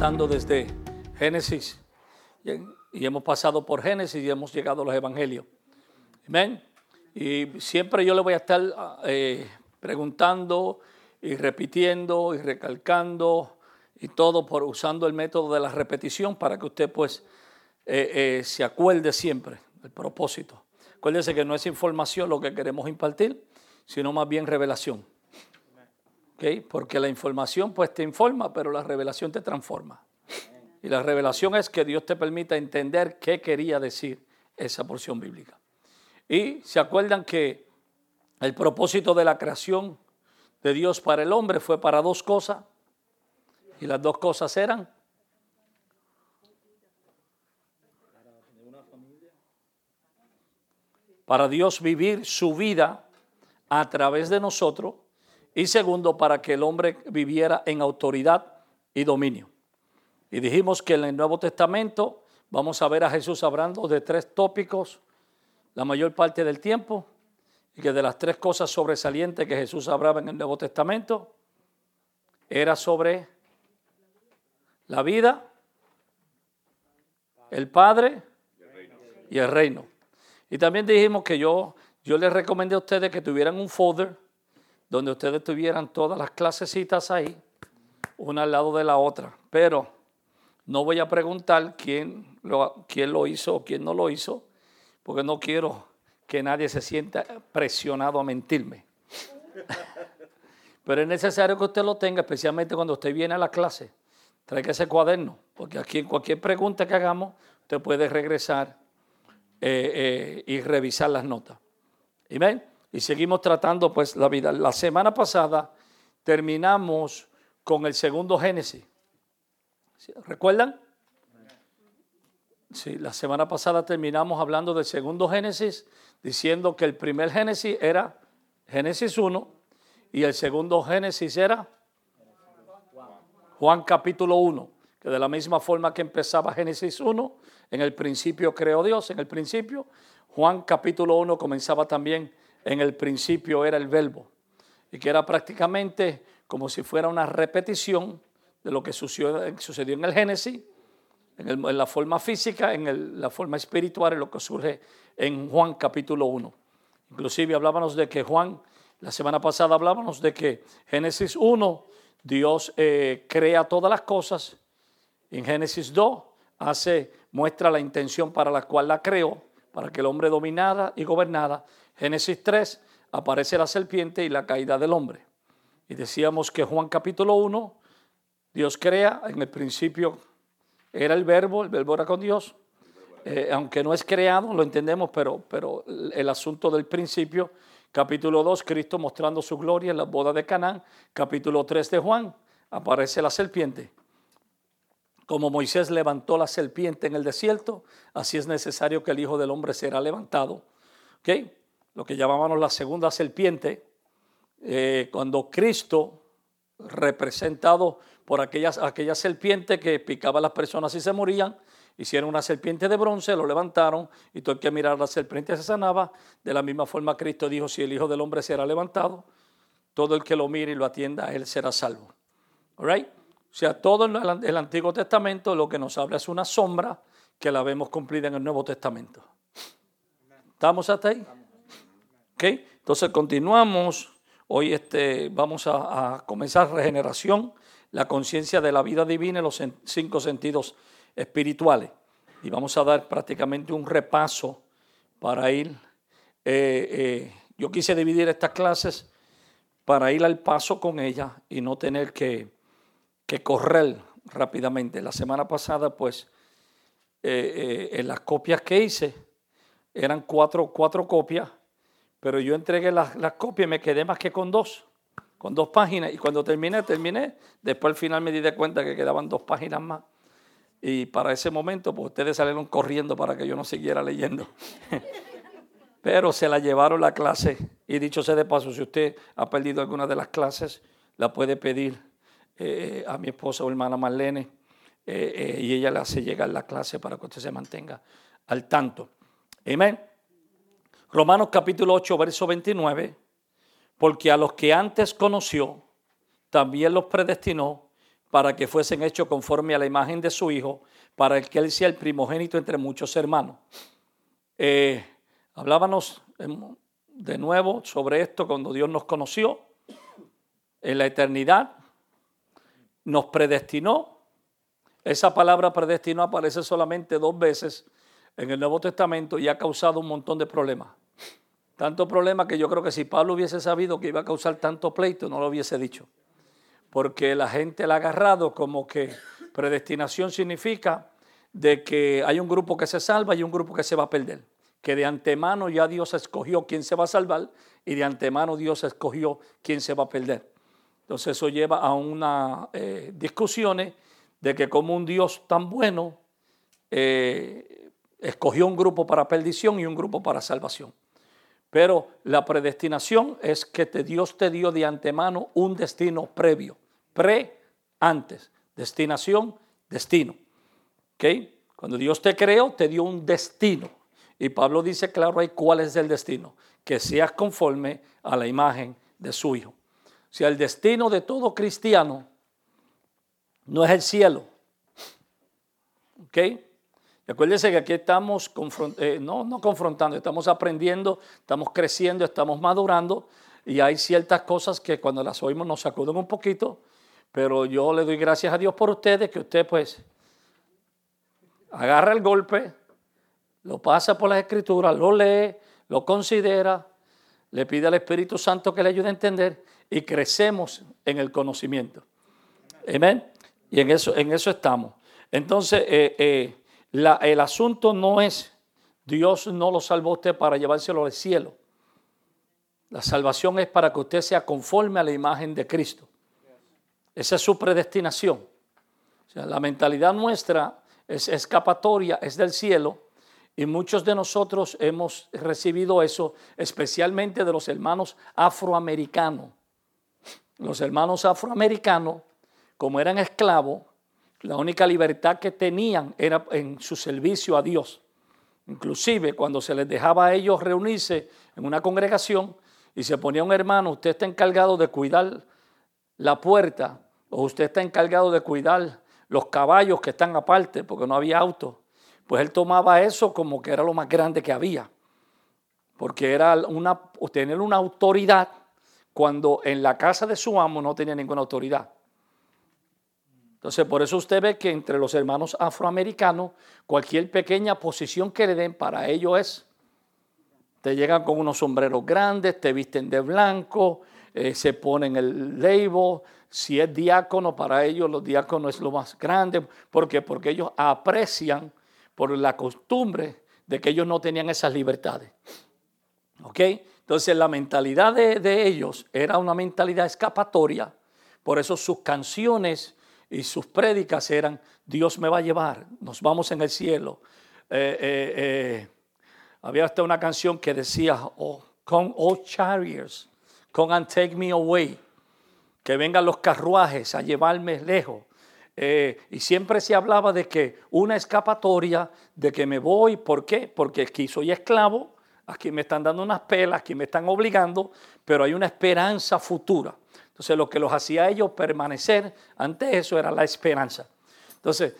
tratando desde Génesis y, hemos pasado por Génesis y hemos llegado a los evangelios. Amén. Y siempre yo le voy a estar eh, preguntando y repitiendo y recalcando y todo por usando el método de la repetición para que usted pues eh, eh, se acuerde siempre del propósito. Acuérdese que no es información lo que queremos impartir, sino más bien revelación. ¿Okay? Porque la información pues te informa, pero la revelación te transforma. Y la revelación es que Dios te permita entender qué quería decir esa porción bíblica. Y se acuerdan que el propósito de la creación de Dios para el hombre fue para dos cosas. Y las dos cosas eran para Dios vivir su vida a través de nosotros y segundo, para que el hombre viviera en autoridad y dominio. Y dijimos que en el Nuevo Testamento vamos a ver a Jesús hablando de tres tópicos la mayor parte del tiempo y que de las tres cosas sobresalientes que Jesús hablaba en el Nuevo Testamento era sobre la vida, el Padre y el reino. Y también dijimos que yo, yo les recomendé a ustedes que tuvieran un folder donde ustedes tuvieran todas las clasecitas ahí, una al lado de la otra. Pero no voy a preguntar quién lo, quién lo hizo o quién no lo hizo, porque no quiero que nadie se sienta presionado a mentirme. Pero es necesario que usted lo tenga, especialmente cuando usted viene a la clase. Traiga ese cuaderno, porque aquí en cualquier pregunta que hagamos, usted puede regresar eh, eh, y revisar las notas. ¿Y Y seguimos tratando pues la vida. La semana pasada terminamos con el segundo Génesis. ¿Recuerdan? Sí, la semana pasada terminamos hablando del segundo Génesis, diciendo que el primer Génesis era Génesis 1 y el segundo Génesis era Juan capítulo 1, que de la misma forma que empezaba Génesis 1, en el principio creó Dios, en el principio, Juan capítulo 1 comenzaba también, en el principio era el verbo, y que era prácticamente como si fuera una repetición de lo que sucedió, en el Génesis, en, la forma física, en la forma espiritual, en lo que surge en Juan capítulo 1. Inclusive hablábamos de que Juan, la semana pasada hablábamos de que Génesis 1, Dios eh, crea todas las cosas. En Génesis 2 hace muestra la intención para la cual la creó, para que el hombre dominara y gobernara. Génesis 3 aparece la serpiente y la caída del hombre. Y decíamos que Juan capítulo 1, Dios crea, en el principio era el verbo, el verbo era con Dios. Eh, aunque no es creado, lo entendemos, pero, pero el asunto del principio, capítulo 2, Cristo mostrando su gloria en la boda de Canaán, capítulo 3 de Juan, aparece la serpiente. Como Moisés levantó la serpiente en el desierto, así es necesario que el Hijo del Hombre será levantado. ¿Okay? Lo que llamábamos la segunda serpiente, eh, cuando Cristo, representado por aquella, aquella serpiente que picaba a las personas y se morían, hicieron una serpiente de bronce, lo levantaron y todo el que mirara la serpiente se sanaba. De la misma forma Cristo dijo, si el Hijo del Hombre será levantado, todo el que lo mire y lo atienda, él será salvo. All right? O sea, todo el Antiguo Testamento lo que nos habla es una sombra que la vemos cumplida en el Nuevo Testamento. ¿Estamos hasta ahí? Entonces continuamos. Hoy este, vamos a, comenzar regeneración, la conciencia de la vida divina en los cinco sentidos espirituales. Y vamos a dar prácticamente un repaso para ir. Eh, eh, yo quise dividir estas clases para ir al paso con ellas y no tener que que correr rápidamente. La semana pasada, pues, eh, en las copias que hice, eran cuatro, cuatro copias, pero yo entregué las, copias y me quedé más que con dos, con dos páginas. Y cuando terminé, terminé. Después al final me di de cuenta que quedaban dos páginas más. Y para ese momento, pues ustedes salieron corriendo para que yo no siguiera leyendo. Pero se la llevaron la clase. Y dicho sea de paso, si usted ha perdido alguna de las clases, la puede pedir eh, a mi esposa o hermana Marlene eh, eh, y ella le hace llegar la clase para que usted se mantenga al tanto. Amén. Romanos capítulo 8, verso 29, porque a los que antes conoció, también los predestinó para que fuesen hechos conforme a la imagen de su Hijo, para que Él sea el primogénito entre muchos hermanos. Eh, hablábamos de nuevo sobre esto cuando Dios nos conoció en la eternidad, nos predestinó. Esa palabra predestinó aparece solamente dos veces en el Nuevo Testamento y ha causado un montón de problemas. Tanto problema que yo creo que si Pablo hubiese sabido que iba a causar tanto pleito, no lo hubiese dicho porque la gente la ha agarrado como que predestinación significa de que hay un grupo que se salva y un grupo que se va a perder. Que de antemano ya Dios escogió quién se va a salvar y de antemano Dios escogió quién se va a perder. Entonces eso lleva a unas eh, discusiones de que como un Dios tan bueno eh, escogió un grupo para perdición y un grupo para salvación. Pero la predestinación es que Dios te dio de antemano un destino previo. Pre, antes. Destinación, destino. ¿Ok? Cuando Dios te creó, te dio un destino. Y Pablo dice claro ahí cuál es el destino. Que seas conforme a la imagen de su Hijo. O sea, el destino de todo cristiano no es el cielo. ¿Ok? Acuérdense que aquí estamos eh, no, no confrontando, estamos aprendiendo, estamos creciendo, estamos madurando y hay ciertas cosas que cuando las oímos nos sacuden un poquito, pero yo le doy gracias a Dios por ustedes, que usted pues agarra el golpe, lo pasa por las escrituras, lo lee, lo considera, le pide al Espíritu Santo que le ayude a entender y crecemos en el conocimiento. Amén. Y en eso, en eso estamos. Entonces, eh, eh, el asunto no es, Dios no lo salvó a usted para llevárselo al cielo. La salvación es para que usted sea conforme a la imagen de Cristo. Esa es su predestinación. la mentalidad nuestra es escapatoria, es del cielo. Y muchos de nosotros hemos recibido eso, especialmente de los hermanos afroamericanos. Los hermanos afroamericanos, como eran esclavos, la única libertad que tenían era en su servicio a Dios. Inclusive cuando se les dejaba a ellos reunirse en una congregación y se ponía un hermano, usted está encargado de cuidar la puerta o usted está encargado de cuidar los caballos que están aparte porque no había auto. Pues él tomaba eso como que era lo más grande que había. Porque era una, tener una autoridad cuando en la casa de su amo no tenía ninguna autoridad. Entonces, por eso usted ve que entre los hermanos afroamericanos, cualquier pequeña posición que le den para ellos es, te llegan con unos sombreros grandes, te visten de blanco, eh, se ponen el label, si es diácono, para ellos los diáconos es lo más grande. ¿Por qué? Porque ellos aprecian por la costumbre de que ellos no tenían esas libertades. ¿Ok? Entonces la mentalidad de, de ellos era una mentalidad escapatoria. Por eso sus canciones y sus prédicas eran, Dios me va a llevar, nos vamos en el cielo. Eh, eh, eh, había hasta una canción que decía, oh, con oh chariots, come and take me away, que vengan los carruajes a llevarme lejos. y siempre se hablaba de que una escapatoria, de que me voy, ¿por qué? Porque aquí soy esclavo, aquí me están dando unas pelas, aquí me están obligando, pero hay una esperanza futura. Entonces lo que los hacía ellos permanecer ante eso era la esperanza. Entonces,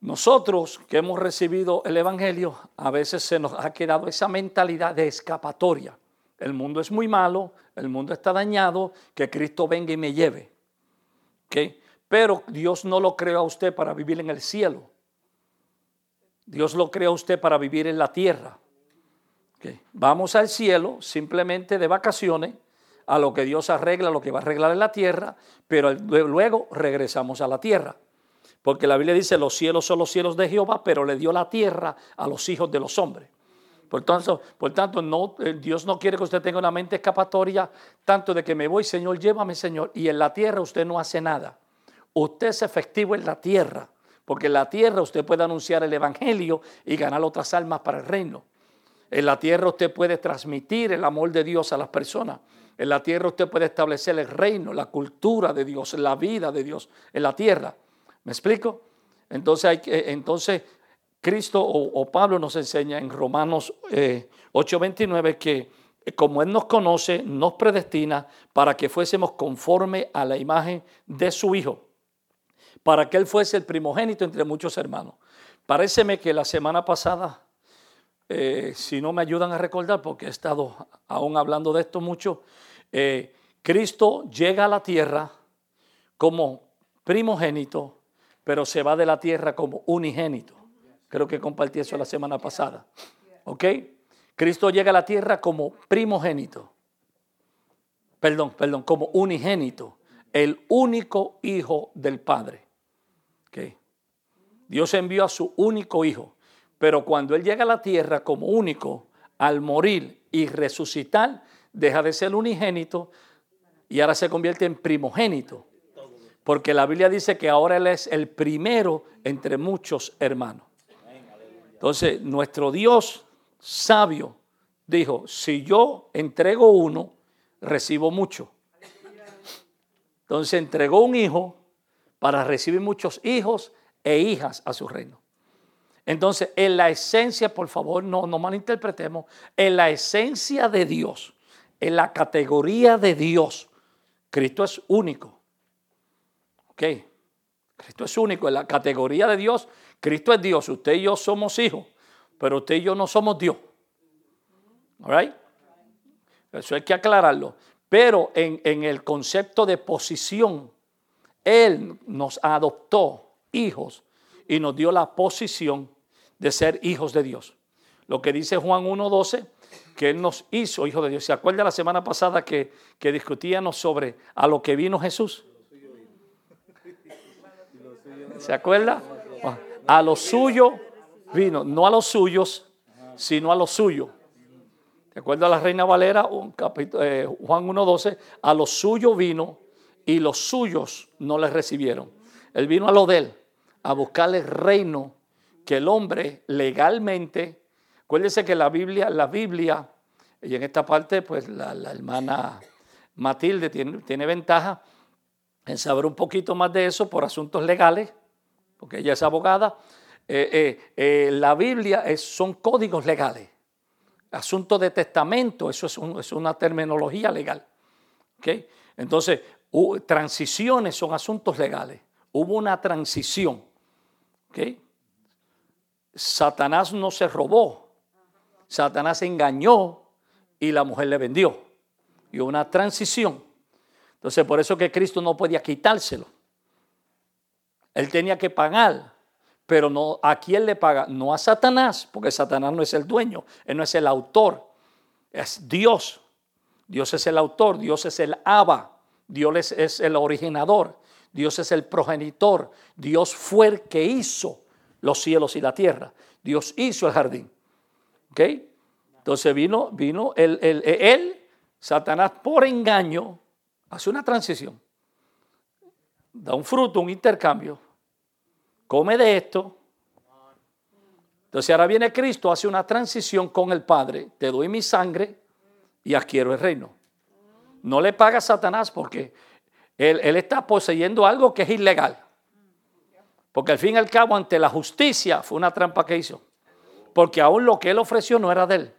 nosotros que hemos recibido el Evangelio, a veces se nos ha quedado esa mentalidad de escapatoria. El mundo es muy malo, el mundo está dañado, que Cristo venga y me lleve. Pero Dios no lo creó a usted para vivir en el cielo. Dios lo creó a usted para vivir en la tierra. Vamos al cielo simplemente de vacaciones a lo que Dios arregla, lo que va a arreglar en la tierra, pero luego regresamos a la tierra. Porque la Biblia dice, los cielos son los cielos de Jehová, pero le dio la tierra a los hijos de los hombres. Por tanto, por tanto no, eh, Dios no quiere que usted tenga una mente escapatoria, tanto de que me voy, Señor, llévame, Señor. Y en la tierra usted no hace nada. Usted es efectivo en la tierra, porque en la tierra usted puede anunciar el Evangelio y ganar otras almas para el reino. En la tierra usted puede transmitir el amor de Dios a las personas. En la tierra usted puede establecer el reino, la cultura de Dios, la vida de Dios en la tierra. ¿Me explico? Entonces, hay que, entonces Cristo o, Pablo nos enseña en Romanos 8:29 eh, que eh, como Él nos conoce, nos predestina para que fuésemos conforme a la imagen de su Hijo. para que él fuese el primogénito entre muchos hermanos. Paréceme que la semana pasada, eh, si no me ayudan a recordar, porque he estado aún hablando de esto mucho, eh, Cristo llega a la tierra como primogénito, pero se va de la tierra como unigénito. Creo que compartí eso la semana pasada. ¿Ok? Cristo llega a la tierra como primogénito. Perdón, perdón, como unigénito. El único hijo del Padre. ¿Ok? Dios envió a su único hijo. Pero cuando Él llega a la tierra como único, al morir y resucitar, deja de ser unigénito y ahora se convierte en primogénito. Porque la Biblia dice que ahora Él es el primero entre muchos hermanos. Entonces, nuestro Dios sabio dijo, si yo entrego uno, recibo mucho. Entonces entregó un hijo para recibir muchos hijos e hijas a su reino. Entonces, en la esencia, por favor, no, no malinterpretemos, en la esencia de Dios, en la categoría de Dios, Cristo es único. ¿Ok? Cristo es único. En la categoría de Dios, Cristo es Dios. Usted y yo somos hijos, pero usted y yo no somos Dios. ¿All Eso hay que aclararlo. Pero en, en el concepto de posición, Él nos adoptó hijos y nos dio la posición de ser hijos de Dios. Lo que dice Juan 1.12 que Él nos hizo hijo de Dios. ¿Se acuerda la semana pasada que, que discutíamos sobre a lo que vino Jesús? ¿Se acuerda? A lo suyo vino, no a los suyos, sino a lo suyo. ¿Se acuerda la Reina Valera? Eh, Juan 1.12, a lo suyo vino y los suyos no le recibieron. Él vino a lo de él, a buscar el reino que el hombre legalmente Acuérdese que la Biblia, la Biblia, y en esta parte, pues la, hermana Matilde tiene, tiene, ventaja en saber un poquito más de eso por asuntos legales, porque ella es abogada. Eh, eh, eh, la Biblia es, son códigos legales. Asunto de testamento, eso es, es una terminología legal. ¿okay? Entonces, transiciones son asuntos legales. Hubo una transición. ¿okay? Satanás no se robó Satanás engañó y la mujer le vendió. Y una transición. Entonces, por eso que Cristo no podía quitárselo. Él tenía que pagar. Pero no, ¿a quién le paga? No a Satanás, porque Satanás no es el dueño, él no es el autor, es Dios. Dios es el autor, Dios es el Abba, Dios es el originador, Dios es el progenitor, Dios fue el que hizo los cielos y la tierra, Dios hizo el jardín. ¿Ok? Entonces vino, vino él, él, Satanás, por engaño, hace una transición. Da un fruto, un intercambio. Come de esto. Entonces ahora viene Cristo, hace una transición con el Padre. Te doy mi sangre y adquiero el reino. No le paga a Satanás porque él, él está poseyendo algo que es ilegal. Porque al fin y al cabo, ante la justicia, fue una trampa que hizo porque aún lo que él ofreció no era de él.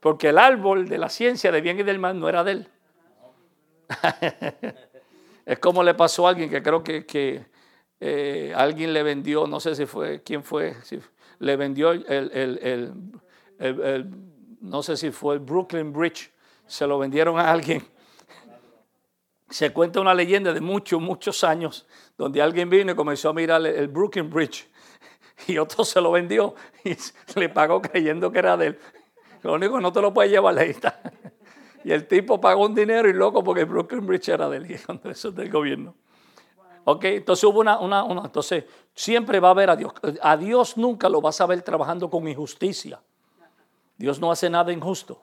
Porque el árbol de la ciencia de bien y del mal no era de él. es como le pasó a alguien que creo que, eh, alguien le vendió, no sé si fue, quién fue, si le vendió el, no sé si fue el Brooklyn Bridge, se lo vendieron a alguien. Se cuenta una leyenda de muchos, muchos años, donde alguien vino y comenzó a mirar el Brooklyn Bridge y otro se lo vendió y le pagó creyendo que era de él. Lo único que no te lo puedes llevar, ahí está. Y el tipo pagó un dinero y loco porque Brooklyn Bridge era de él, eso es del gobierno. Ok, entonces hubo una, una, una, entonces siempre va a haber a Dios. A Dios nunca lo vas a ver trabajando con injusticia. Dios no hace nada injusto.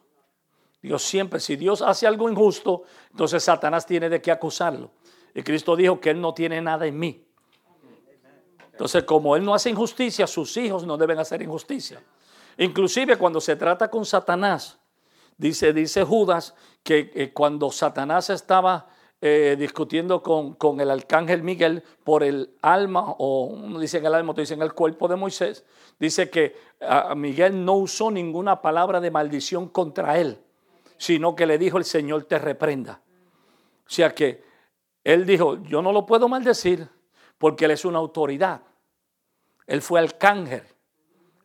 Dios siempre, si Dios hace algo injusto, entonces Satanás tiene de qué acusarlo. Y Cristo dijo que Él no tiene nada en mí. Entonces, como Él no hace injusticia, sus hijos no deben hacer injusticia. Inclusive cuando se trata con Satanás, dice, dice Judas que eh, cuando Satanás estaba eh, discutiendo con, con, el arcángel Miguel por el alma, o uno dice en el alma, otro dice en el cuerpo de Moisés, dice que Miguel no usó ninguna palabra de maldición contra él, sino que le dijo el Señor te reprenda. O sea que Él dijo, yo no lo puedo maldecir porque Él es una autoridad. Él fue arcángel.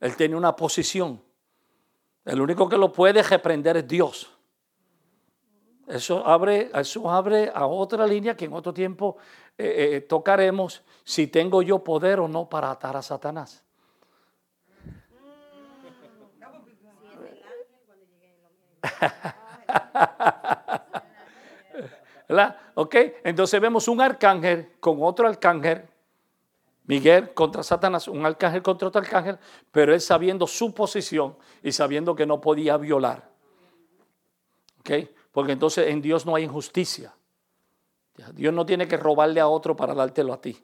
Él tiene una posición. El único que lo puede reprender es Dios. Eso abre, eso abre a otra línea que en otro tiempo eh, eh, tocaremos si tengo yo poder o no para atar a Satanás. Entonces vemos un arcángel con otro arcángel, Miguel contra Satanás, un arcángel contra otro arcángel, pero él sabiendo su posición y sabiendo que no podía violar. ¿Ok? Porque entonces en Dios no hay injusticia. Dios no tiene que robarle a otro para dártelo a ti.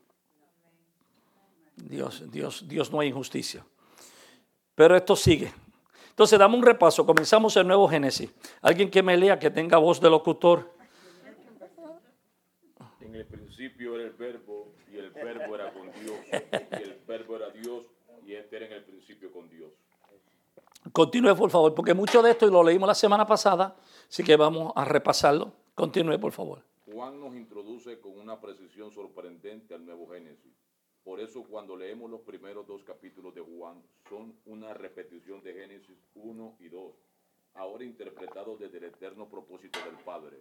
Dios, Dios, Dios no hay injusticia. Pero esto sigue. Entonces, damos un repaso. Comenzamos el nuevo Génesis. Alguien que me lea, que tenga voz de locutor. El principio era el verbo, y el verbo era con Dios, y el verbo era Dios, y este era en el principio con Dios. Continúe, por favor, porque mucho de esto lo leímos la semana pasada, así que vamos a repasarlo. Continúe, por favor. Juan nos introduce con una precisión sorprendente al nuevo Génesis. Por eso cuando leemos los primeros dos capítulos de Juan son una repetición de Génesis 1 y 2, ahora interpretados desde el eterno propósito del Padre.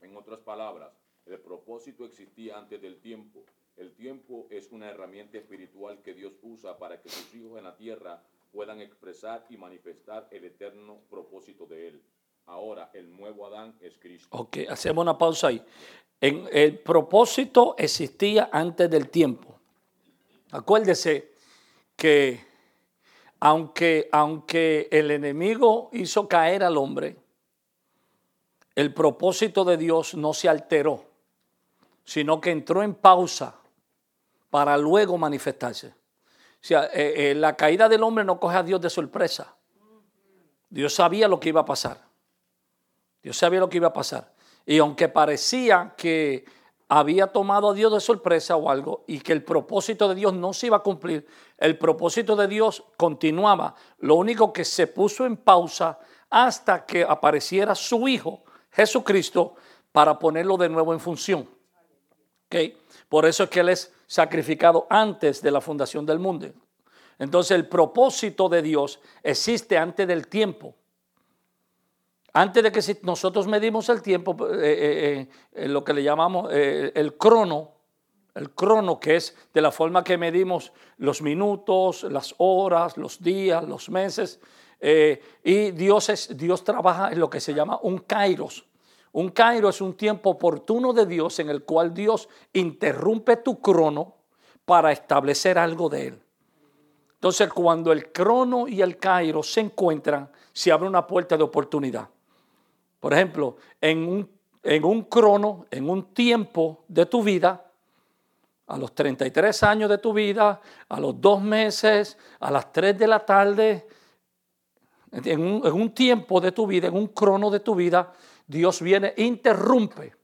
En otras palabras, el propósito existía antes del tiempo. El tiempo es una herramienta espiritual que Dios usa para que sus hijos en la tierra puedan expresar y manifestar el eterno propósito de Él. Ahora, el nuevo Adán es Cristo. Ok, hacemos una pausa ahí. El propósito existía antes del tiempo. Acuérdese que aunque, aunque el enemigo hizo caer al hombre, el propósito de Dios no se alteró, sino que entró en pausa para luego manifestarse. O sea, eh, eh, la caída del hombre no coge a Dios de sorpresa. Dios sabía lo que iba a pasar. Dios sabía lo que iba a pasar. Y aunque parecía que había tomado a Dios de sorpresa o algo y que el propósito de Dios no se iba a cumplir, el propósito de Dios continuaba. Lo único que se puso en pausa hasta que apareciera su Hijo, Jesucristo, para ponerlo de nuevo en función. Por eso es que Él es sacrificado antes de la fundación del mundo. Entonces el propósito de Dios existe antes del tiempo. Antes de que nosotros medimos el tiempo, eh, eh, eh, lo que le llamamos el crono, el crono que es de la forma que medimos los minutos, las horas, los días, los meses, y Dios, es, Dios trabaja en lo que se llama un kairos. Un kairos es un tiempo oportuno de Dios en el cual Dios interrumpe tu crono para establecer algo de él. Entonces, cuando el crono y el kairos se encuentran, se abre una puerta de oportunidad. Por ejemplo, en un, en un crono, en un tiempo de tu vida, a los 33 años de tu vida, a los dos meses, a las 3 de la tarde, en un, en un tiempo de tu vida, en un crono de tu vida, Dios viene, interrumpe.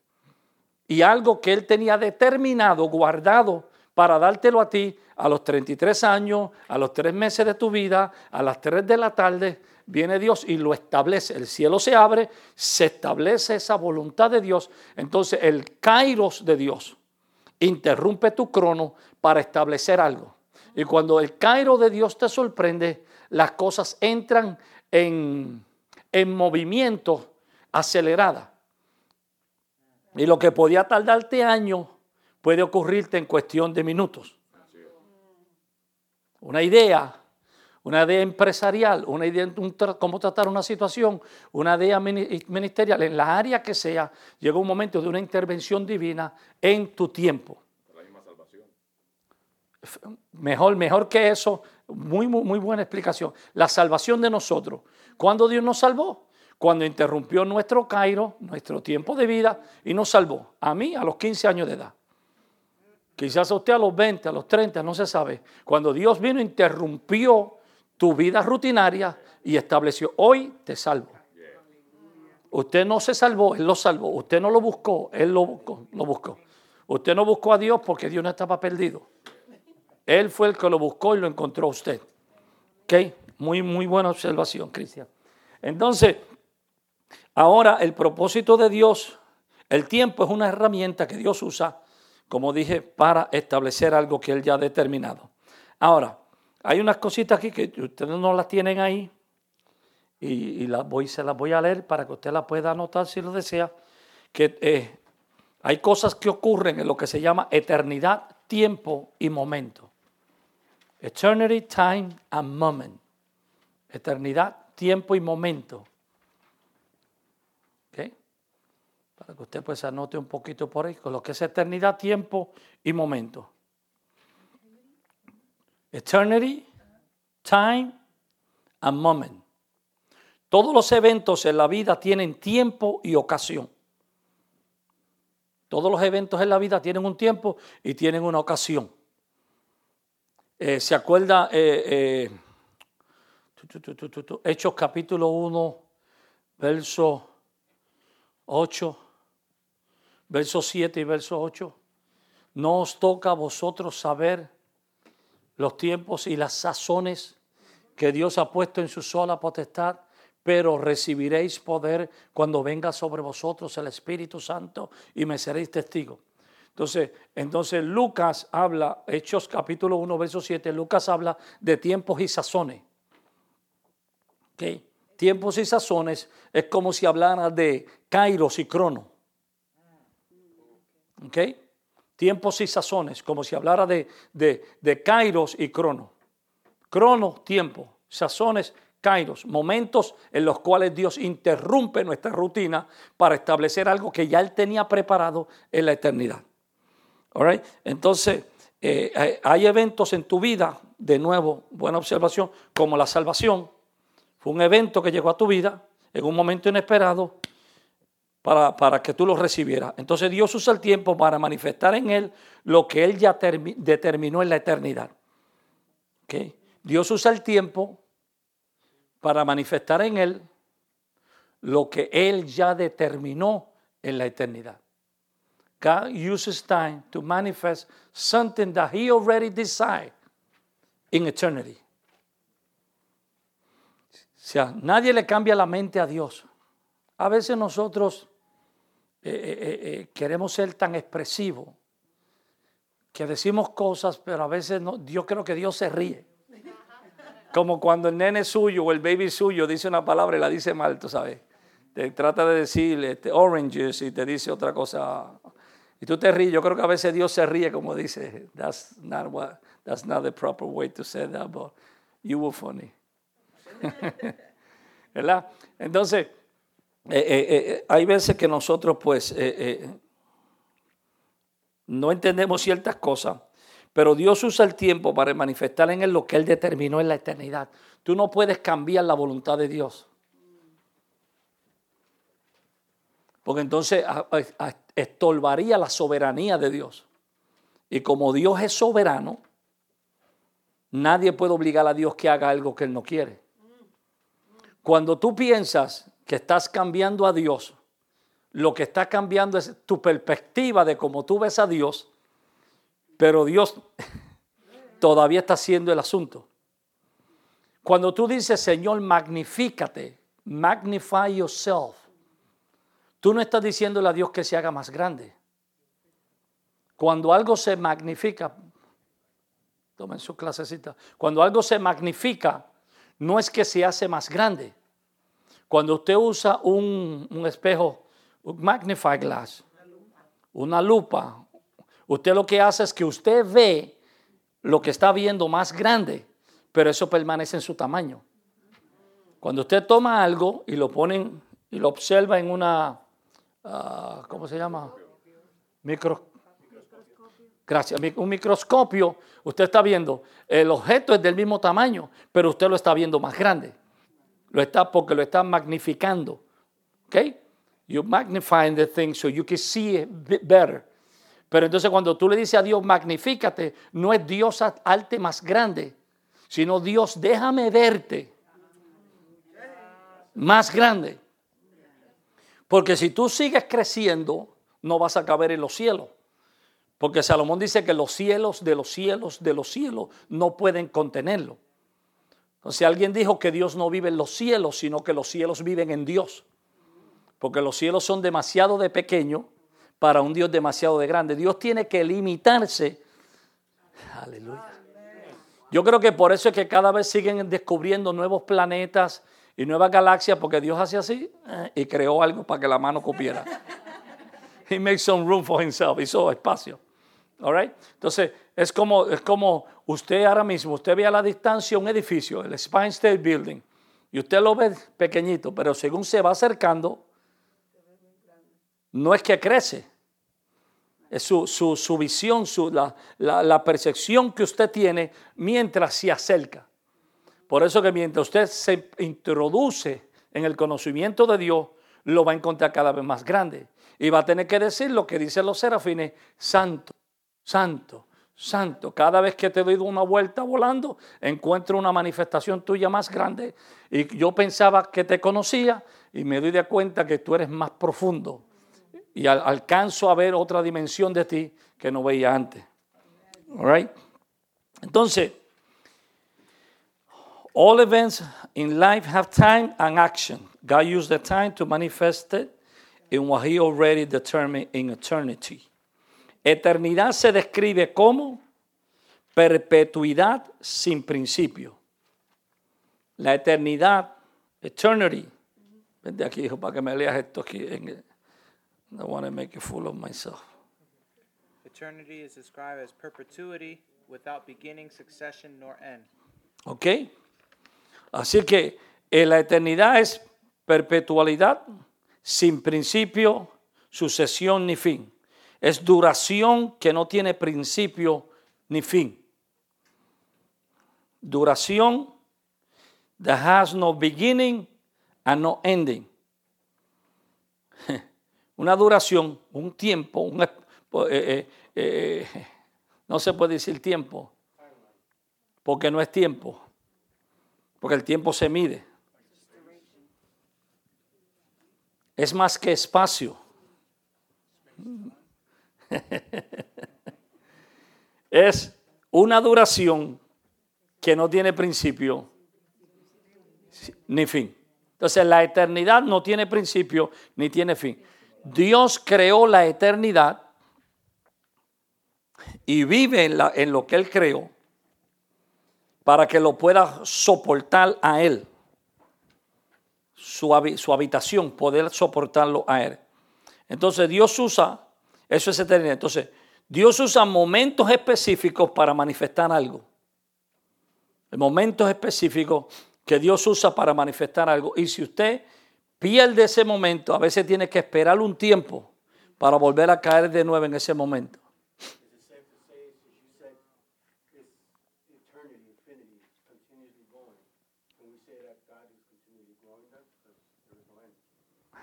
Y algo que Él tenía determinado, guardado para dártelo a ti a los 33 años, a los 3 meses de tu vida, a las 3 de la tarde, viene Dios y lo establece. El cielo se abre, se establece esa voluntad de Dios. Entonces el kairos de Dios interrumpe tu crono para establecer algo. Y cuando el kairos de Dios te sorprende, las cosas entran en, en movimiento acelerada. Y lo que podía tardarte años puede ocurrirte en cuestión de minutos. Una idea una idea empresarial, una idea de cómo tratar una situación, una idea ministerial, en la área que sea, llega un momento de una intervención divina en tu tiempo. La misma salvación. Mejor, mejor que eso, muy, muy, muy buena explicación. La salvación de nosotros. ¿Cuándo Dios nos salvó? Cuando interrumpió nuestro Cairo, nuestro tiempo de vida, y nos salvó. A mí, a los 15 años de edad. Quizás a usted a los 20, a los 30, no se sabe. Cuando Dios vino, interrumpió tu vida rutinaria y estableció, hoy te salvo. Usted no se salvó, Él lo salvó. Usted no lo buscó, Él lo buscó. Lo buscó. Usted no buscó a Dios porque Dios no estaba perdido. Él fue el que lo buscó y lo encontró a usted. ¿Ok? Muy, muy buena observación, Cristian. Entonces, ahora el propósito de Dios El tiempo es una herramienta que Dios usa, como dije, para establecer algo que Él ya ha determinado. Ahora, hay unas cositas aquí que ustedes no las tienen ahí y, las voy, se las voy a leer para que usted las pueda anotar si lo desea, que eh, hay cosas que ocurren en lo que se llama eternidad, tiempo y momento. Eternity, time and moment. Eternidad, tiempo y momento. ¿Ok? Para que usted pues anote un poquito por ahí con lo que es eternidad, tiempo y momento. Eternity, time and moment. Todos los eventos en la vida tienen tiempo y ocasión. Todos los eventos en la vida tienen un tiempo y tienen una ocasión. Eh, ¿Se acuerda? Eh, eh, Hechos capítulo 1, verso 8, verso 7 y verso 8. No os toca a vosotros saber los tiempos y las sazones que Dios ha puesto en su sola potestad, pero recibiréis poder cuando venga sobre vosotros el Espíritu Santo y me seréis testigos. Entonces, entonces Lucas habla, Hechos capítulo 1, verso 7, Lucas habla de tiempos y sazones. ¿Okay? Tiempos y sazones es como si hablara de kairos y crono. ¿Okay? Tiempos y sazones, como si hablara de, de, kairos y crono. Crono, tiempo. Sazones, kairos. Momentos en los cuales Dios interrumpe nuestra rutina para establecer algo que ya Él tenía preparado en la eternidad. All Entonces, eh, hay eventos en tu vida, de nuevo, buena observación, como la salvación. Fue un evento que llegó a tu vida en un momento inesperado para, que tú lo recibieras. Entonces Dios usa el tiempo para manifestar en él lo que él ya determinó en la eternidad. ¿Okay? Dios usa el tiempo para manifestar en él lo que él ya determinó en la eternidad. God uses time to manifest something that he already decided in eternity. O sea, nadie le cambia la mente a Dios. A veces nosotros eh, eh, eh, queremos ser tan expresivos que decimos cosas, pero a veces no, yo creo que Dios se ríe. Como cuando el nene suyo o el baby suyo dice una palabra y la dice mal, tú sabes. Te trata de decir este, oranges y te dice otra cosa. Y tú te ríes. Yo creo que a veces Dios se ríe como dice, that's not, what, that's not the proper way to say that, but you were funny. ¿Verdad? Entonces, eh, eh, eh, hay veces que nosotros pues no entendemos ciertas cosas, pero Dios usa el tiempo para manifestar en Él lo que Él determinó en la eternidad. Tú no puedes cambiar la voluntad de Dios. Porque entonces estorbaría la soberanía de Dios. Y como Dios es soberano, nadie puede obligar a Dios que haga algo que Él no quiere. Cuando tú piensas que estás cambiando a Dios, lo que está cambiando es tu perspectiva de cómo tú ves a Dios, pero Dios todavía está haciendo el asunto. Cuando tú dices, Señor, magnifícate, magnify yourself, tú no estás diciéndole a Dios que se haga más grande. Cuando algo se magnifica, tomen su clasecita, cuando algo se magnifica, no es que se hace más grande, cuando usted usa un, espejo, un magnify glass, una lupa, usted lo que hace es que usted ve lo que está viendo más grande, pero eso permanece en su tamaño. Cuando usted toma algo y lo pone y lo observa en una, ah, ¿cómo se llama? Micro, gracias, un microscopio, usted está viendo, el objeto es del mismo tamaño, pero usted lo está viendo más grande. Lo está porque lo está magnificando. ¿Ok? You're magnifying the thing so you can see it better. Pero entonces cuando tú le dices a Dios, magnifícate, no es Dios alte más grande, sino Dios, déjame verte más grande. Porque si tú sigues creciendo, no vas a caber en los cielos. Porque Salomón dice que los cielos de los cielos de los cielos no pueden contenerlo. Entonces alguien dijo que Dios no vive en los cielos, sino que los cielos viven en Dios. Porque los cielos son demasiado de pequeño para un Dios demasiado de grande. Dios tiene que limitarse. Aleluya. Yo creo que por eso es que cada vez siguen descubriendo nuevos planetas y nuevas galaxias, porque Dios hace así eh, y creó algo para que la mano cupiera. He makes some room for himself, hizo espacio. All right? Entonces, es como, es como usted ahora mismo, usted ve a la distancia un edificio, el Spine State Building, y usted lo ve pequeñito, pero según se va acercando, no es que crece, es su, visión, su, la, la, percepción que usted tiene mientras se acerca. Por eso que mientras usted se introduce en el conocimiento de Dios, lo va a encontrar cada vez más grande. Y va a tener que decir lo que dicen los serafines, santo, santo, santo. Cada vez que te doy una vuelta volando, encuentro una manifestación tuya más grande. Y yo pensaba que te conocía y me doy de cuenta que tú eres más profundo y alcanzo a ver otra dimensión de ti que no veía antes. All Entonces, all events in life have time and action. God used the time to manifest it in what He already determined in eternity. Eternidad se describe como perpetuidad sin principio. La eternidad, eternity. Vente aquí, hijo, para que me leas esto aquí en, I want to make a fool of myself. Eternity is described as perpetuity without beginning, succession, nor end. ¿Ok? Así que eh, la eternidad es perpetualidad sin principio, sucesión ni fin. Es duración que no tiene principio ni fin. Duración that has no beginning and no ending. una duración, un tiempo, eh, eh, eh, no se puede decir tiempo, porque no es tiempo, porque el tiempo se mide. Es más que espacio. es una duración que no tiene principio ni fin. Entonces la eternidad no tiene principio ni tiene fin. Dios creó la eternidad y vive en, lo que Él creó para que lo pueda soportar a Él. Su, su, habitación, poder soportarlo a Él. Entonces Dios usa, eso es eternidad. Entonces Dios usa momentos específicos para manifestar algo. Momentos específicos que Dios usa para manifestar algo. Y si usted pierde ese momento, a veces tiene que esperar un tiempo para volver a caer de nuevo en ese momento.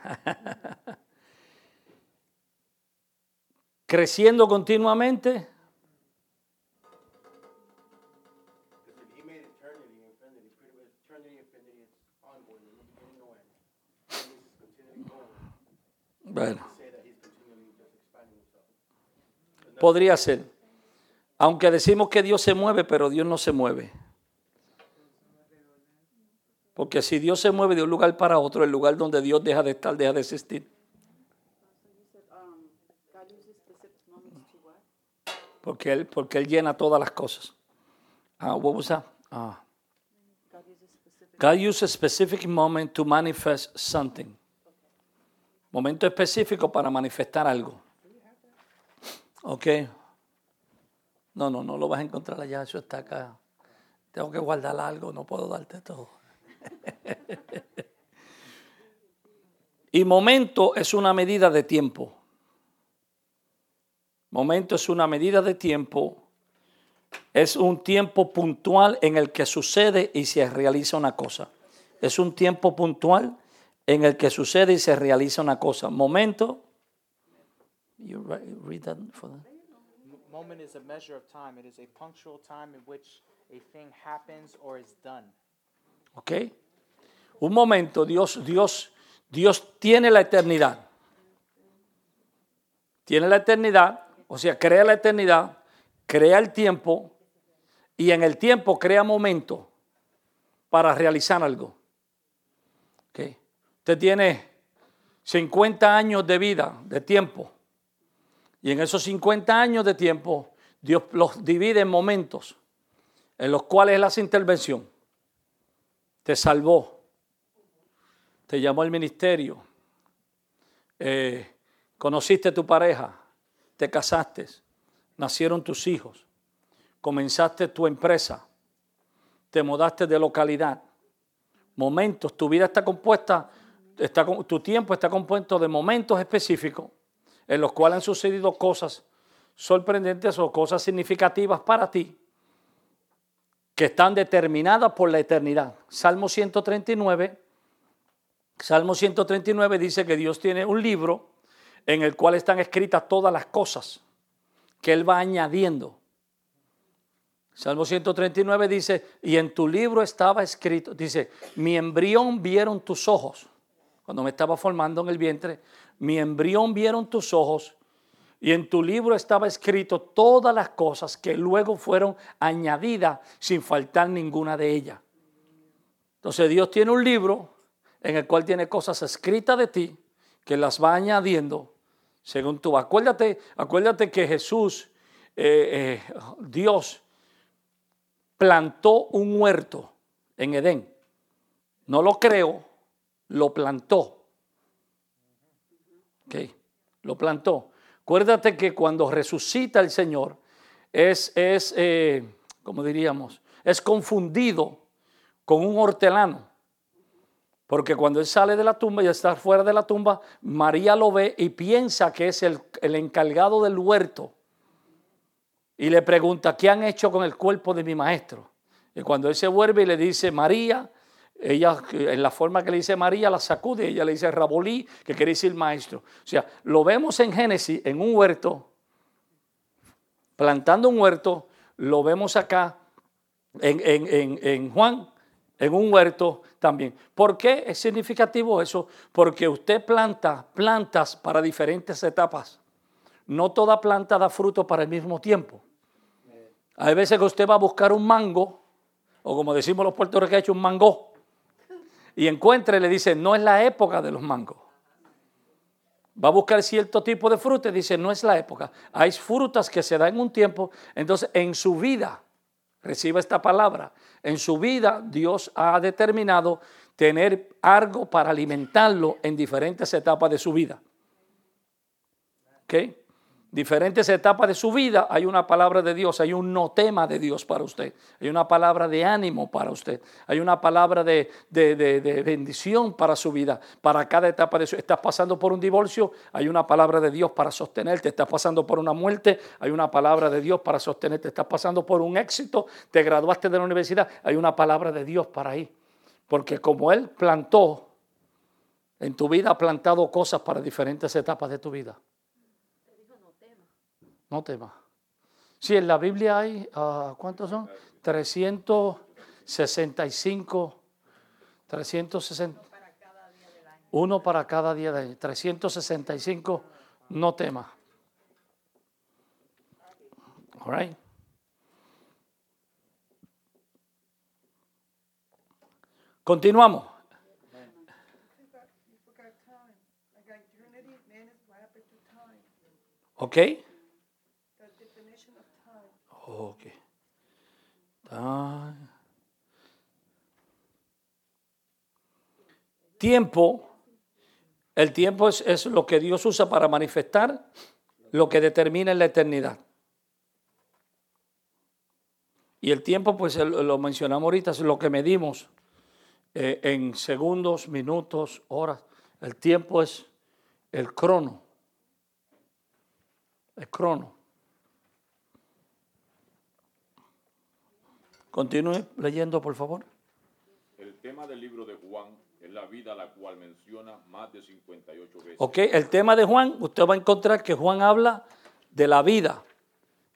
Creciendo continuamente. Bueno. Podría ser. Aunque decimos que Dios se mueve, pero Dios no se mueve. Porque si Dios se mueve de un lugar para otro, el lugar donde Dios deja de estar, deja de existir. Porque Él, porque él llena todas las cosas. Ah, what was that? Ah. God uses a specific moment to manifest something momento específico para manifestar algo. ¿Ok? No, no, no lo vas a encontrar allá, eso está acá. Tengo que guardar algo, no puedo darte todo. y momento es una medida de tiempo. Momento es una medida de tiempo. Es un tiempo puntual en el que sucede y se realiza una cosa. Es un tiempo puntual en el que sucede y se realiza una cosa. Momento. You read that for them. Moment is a measure of time. It is a punctual time in which a thing happens or is done. ¿Ok? Un momento, Dios, Dios, Dios tiene la eternidad. Tiene la eternidad, o sea, crea la eternidad, crea el tiempo y en el tiempo crea momento para realizar algo. ¿Okay? Usted tiene 50 años de vida, de tiempo. Y en esos 50 años de tiempo, Dios los divide en momentos en los cuales Él intervención. Te salvó, te llamó al ministerio, eh, conociste a tu pareja, te casaste, nacieron tus hijos, comenzaste tu empresa, te mudaste de localidad. Momentos, tu vida está compuesta, está, tu tiempo está compuesto de momentos específicos en los cuales han sucedido cosas sorprendentes o cosas significativas para ti que están determinadas por la eternidad. Salmo 139, Salmo 139 dice que Dios tiene un libro en el cual están escritas todas las cosas que Él va añadiendo. Salmo 139 dice, y en tu libro estaba escrito, dice, mi embrión vieron tus ojos, cuando me estaba formando en el vientre, mi embrión vieron tus ojos, y en tu libro estaba escrito todas las cosas que luego fueron añadidas sin faltar ninguna de ellas. Entonces Dios tiene un libro en el cual tiene cosas escritas de ti que las va añadiendo según tú. Acuérdate, acuérdate que Jesús, eh, eh, Dios, plantó un huerto en Edén. No lo creó, lo plantó. Ok, lo plantó. Acuérdate que cuando resucita el Señor, es, es eh, como diríamos, es confundido con un hortelano. Porque cuando él sale de la tumba y está fuera de la tumba, María lo ve y piensa que es el, encargado del huerto. Y le pregunta, ¿qué han hecho con el cuerpo de mi maestro? Y cuando él se vuelve y le dice, María, ella en la forma que le dice María la sacude, ella le dice Rabolí, que quiere decir maestro. O sea, lo vemos en Génesis, en un huerto, plantando un huerto, lo vemos acá en, en, en Juan en un huerto también. ¿Por qué es significativo eso? Porque usted planta plantas para diferentes etapas. No toda planta da fruto para el mismo tiempo. Hay veces que usted va a buscar un mango, o como decimos los puertorriqueños, un mango, y encuentra y le dice, no es la época de los mangos. Va a buscar cierto tipo de fruta y dice, no es la época. Hay frutas que se dan en un tiempo, entonces en su vida reciba esta palabra. En su vida Dios ha determinado tener algo para alimentarlo en diferentes etapas de su vida. ¿Ok? Diferentes etapas de su vida, hay una palabra de Dios, hay un no tema de Dios para usted, hay una palabra de ánimo para usted, hay una palabra de, bendición para su vida, para cada etapa de su Estás pasando por un divorcio, hay una palabra de Dios para sostenerte, estás pasando por una muerte, hay una palabra de Dios para sostenerte, estás pasando por un éxito, te graduaste de la universidad, hay una palabra de Dios para ahí. Porque como Él plantó, en tu vida ha plantado cosas para diferentes etapas de tu vida. No tema. Sí, en la Biblia hay, uh, ¿cuántos son? 365, 360. Uno para cada día del año. 365, no tema. All right. Continuamos. Ok. Tiempo, el tiempo es, lo que Dios usa para manifestar lo que determina la eternidad. Y el tiempo, pues lo mencionamos ahorita, es lo que medimos eh, en segundos, minutos, horas. El tiempo es el crono. El crono. Continúe leyendo, por favor. El tema del libro de Juan es la vida la cual menciona más de 58 veces. Ok, el tema de Juan, usted va a encontrar que Juan habla de la vida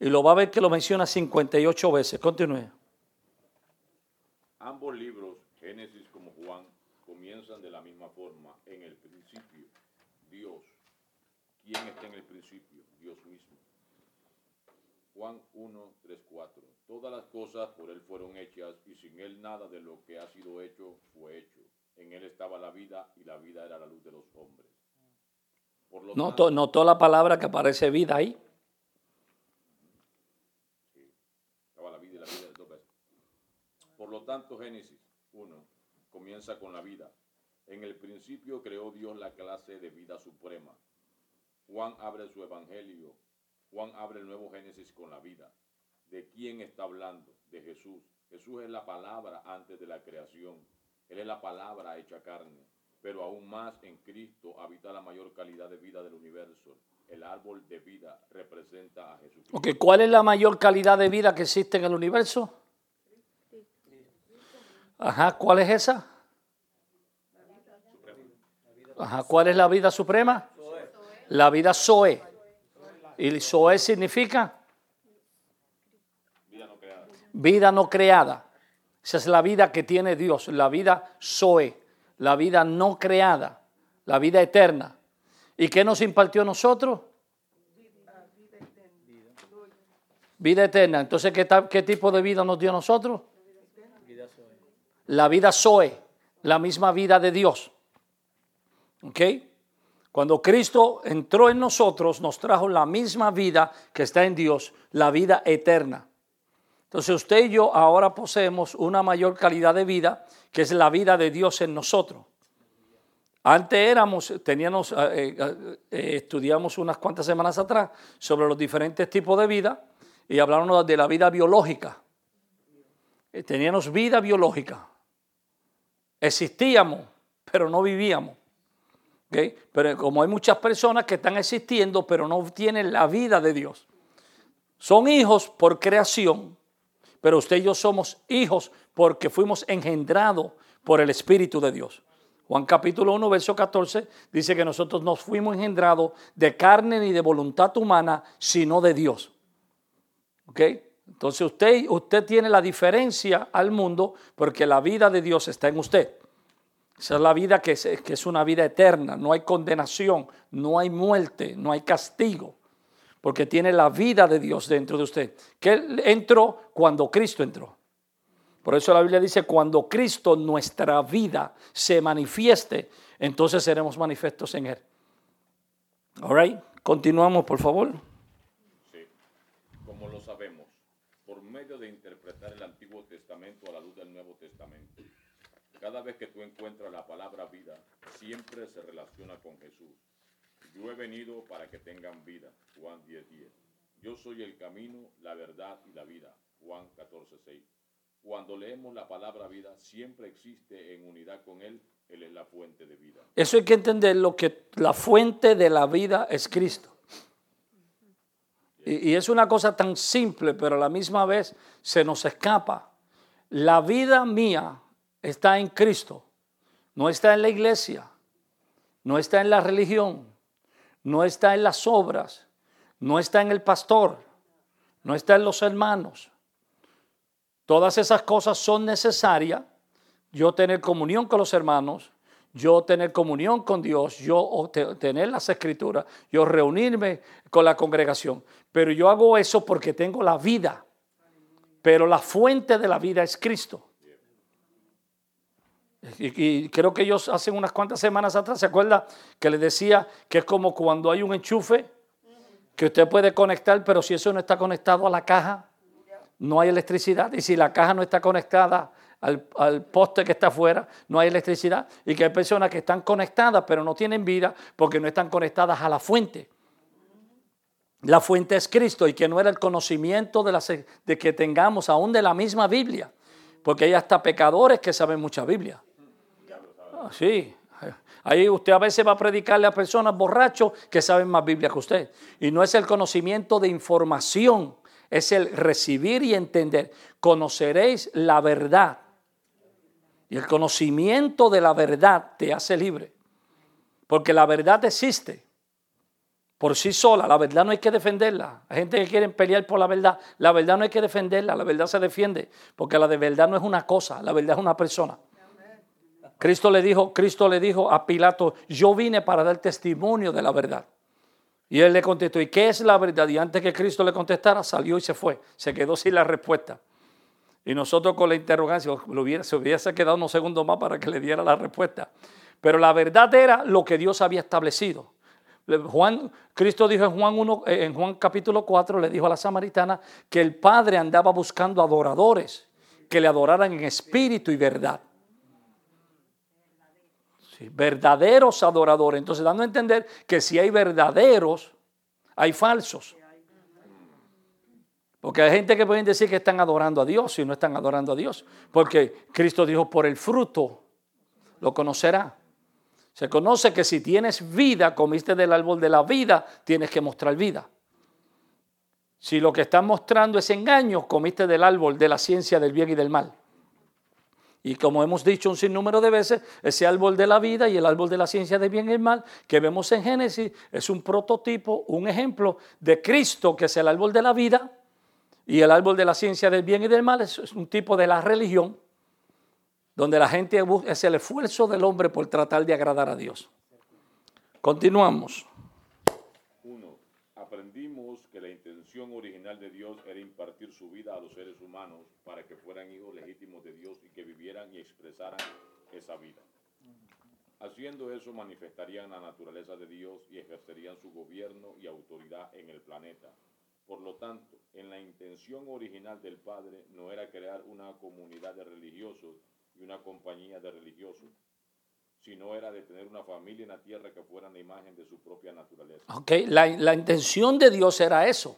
y lo va a ver que lo menciona 58 veces. Continúe. Ambos libros, Génesis como Juan, comienzan de la misma forma. En el principio, Dios. ¿Quién está en el principio? Dios mismo. Juan 1, 3, 4. Todas las cosas por Él fueron hechas y sin Él nada de lo que ha sido hecho fue hecho. En Él estaba la vida y la vida era la luz de los hombres. Por lo notó, tanto, notó la palabra que aparece vida ahí. Por lo tanto, Génesis 1 comienza con la vida. En el principio creó Dios la clase de vida suprema. Juan abre su evangelio. Juan abre el nuevo Génesis con la vida. ¿De quién está hablando? De Jesús. Jesús es la palabra antes de la creación. Él es la palabra hecha carne. Pero aún más en Cristo habita la mayor calidad de vida del universo. El árbol de vida representa a Jesucristo. Ok, ¿cuál es la mayor calidad de vida que existe en el universo? Ajá, ¿cuál es esa? Ajá, ¿cuál es la vida suprema? La vida Zoe. ¿Y Zoe significa? Vida no creada. Esa es la vida que tiene Dios, la vida Zoe, la vida no creada, la vida eterna. ¿Y qué nos impartió a nosotros? Vida eterna. Entonces, ¿qué, qué tipo de vida nos dio a nosotros? La vida Zoe, la misma vida de Dios. ¿Ok? Cuando Cristo entró en nosotros, nos trajo la misma vida que está en Dios, la vida eterna. Entonces usted y yo ahora poseemos una mayor calidad de vida, que es la vida de Dios en nosotros. Antes éramos, teníamos, eh, eh, eh, estudiamos unas cuantas semanas atrás sobre los diferentes tipos de vida y hablábamos de la vida biológica. Teníamos vida biológica. Existíamos, pero no vivíamos. ¿ok? Pero como hay muchas personas que están existiendo, pero no tienen la vida de Dios. Son hijos por creación, pero usted y yo somos hijos porque fuimos engendrados por el Espíritu de Dios. Juan capítulo 1, verso 14 dice que nosotros no fuimos engendrados de carne ni de voluntad humana, sino de Dios. ¿Ok? Entonces usted, usted tiene la diferencia al mundo porque la vida de Dios está en usted. Esa es la vida que es, que es una vida eterna. No hay condenación, no hay muerte, no hay castigo. Porque tiene la vida de Dios dentro de usted. Que entró cuando Cristo entró. Por eso la Biblia dice, cuando Cristo, nuestra vida, se manifieste, entonces seremos manifestos en Él. All right, continuamos, por favor. Sí, como lo sabemos, por medio de interpretar el Antiguo Testamento a la luz del Nuevo Testamento. Cada vez que tú encuentras la palabra vida, siempre se relaciona con Jesús. Yo he venido para que tengan vida, Juan 10:10. Yo soy el camino, la verdad y la vida, Juan 14:6. Cuando leemos la palabra vida, siempre existe en unidad con Él, Él es la fuente de vida. Eso hay que entender lo que la fuente de la vida es Cristo. Y, y es una cosa tan simple, pero a la misma vez se nos escapa. La vida mía está en Cristo, no está en la iglesia, no está en la religión, no está en las obras, no está en el pastor, no está en los hermanos. Todas esas cosas son necesarias. Yo tener comunión con los hermanos, yo tener comunión con Dios, yo te- tener las escrituras, yo reunirme con la congregación. Pero yo hago eso porque tengo la vida. Pero la fuente de la vida es Cristo. Y, creo que ellos hacen unas cuantas semanas atrás, ¿se acuerda? Que les decía que es como cuando hay un enchufe que usted puede conectar, pero si eso no está conectado a la caja, no hay electricidad. Y si la caja no está conectada al, al poste que está afuera, no hay electricidad. Y que hay personas que están conectadas, pero no tienen vida porque no están conectadas a la fuente. La fuente es Cristo y que no era el conocimiento de, la, de que tengamos aún de la misma Biblia. Porque hay hasta pecadores que saben mucha Biblia. Ah, sí. Ahí usted a veces va a predicarle a personas borrachos que saben más Biblia que usted. Y no es el conocimiento de información, es el recibir y entender. Conoceréis la verdad. Y el conocimiento de la verdad te hace libre. Porque la verdad existe por sí sola. La verdad no hay que defenderla. Hay gente que quiere pelear por la verdad. La verdad no hay que defenderla. La verdad se defiende. Porque la de verdad no es una cosa. La verdad es una persona. Cristo le dijo, Cristo le dijo a Pilato, yo vine para dar testimonio de la verdad. Y él le contestó, ¿y qué es la verdad? Y antes que Cristo le contestara, salió y se fue. Se quedó sin la respuesta. Y nosotros con la interrogancia, lo hubiera, se hubiese quedado unos segundos más para que le diera la respuesta. Pero la verdad era lo que Dios había establecido. Juan, Cristo dijo en Juan, 1, eh, en Juan capítulo 4, le dijo a la samaritana que el Padre andaba buscando adoradores que le adoraran en espíritu y verdad. Verdaderos adoradores. Entonces, dando a entender que si hay verdaderos, hay falsos. Porque hay gente que pueden decir que están adorando a Dios y no están adorando a Dios. Porque Cristo dijo, por el fruto lo conocerá. Se conoce que si tienes vida, comiste del árbol de la vida, tienes que mostrar vida. Si lo que estás mostrando es engaño, comiste del árbol de la ciencia del bien y del mal. Y como hemos dicho un sinnúmero de veces, ese árbol de la vida y el árbol de la ciencia del bien y el mal que vemos en Génesis es un prototipo, un ejemplo de Cristo, que es el árbol de la vida, y el árbol de la ciencia del bien y del mal es un tipo de la religión, donde la gente es el esfuerzo del hombre por tratar de agradar a Dios. Continuamos. Original de Dios era impartir su vida a los seres humanos para que fueran hijos legítimos de Dios y que vivieran y expresaran esa vida. Haciendo eso manifestarían la naturaleza de Dios y ejercerían su gobierno y autoridad en el planeta. Por lo tanto, en la intención original del Padre no era crear una comunidad de religiosos y una compañía de religiosos, sino era de tener una familia en la tierra que fuera la imagen de su propia naturaleza. Ok, la, la intención de Dios era eso.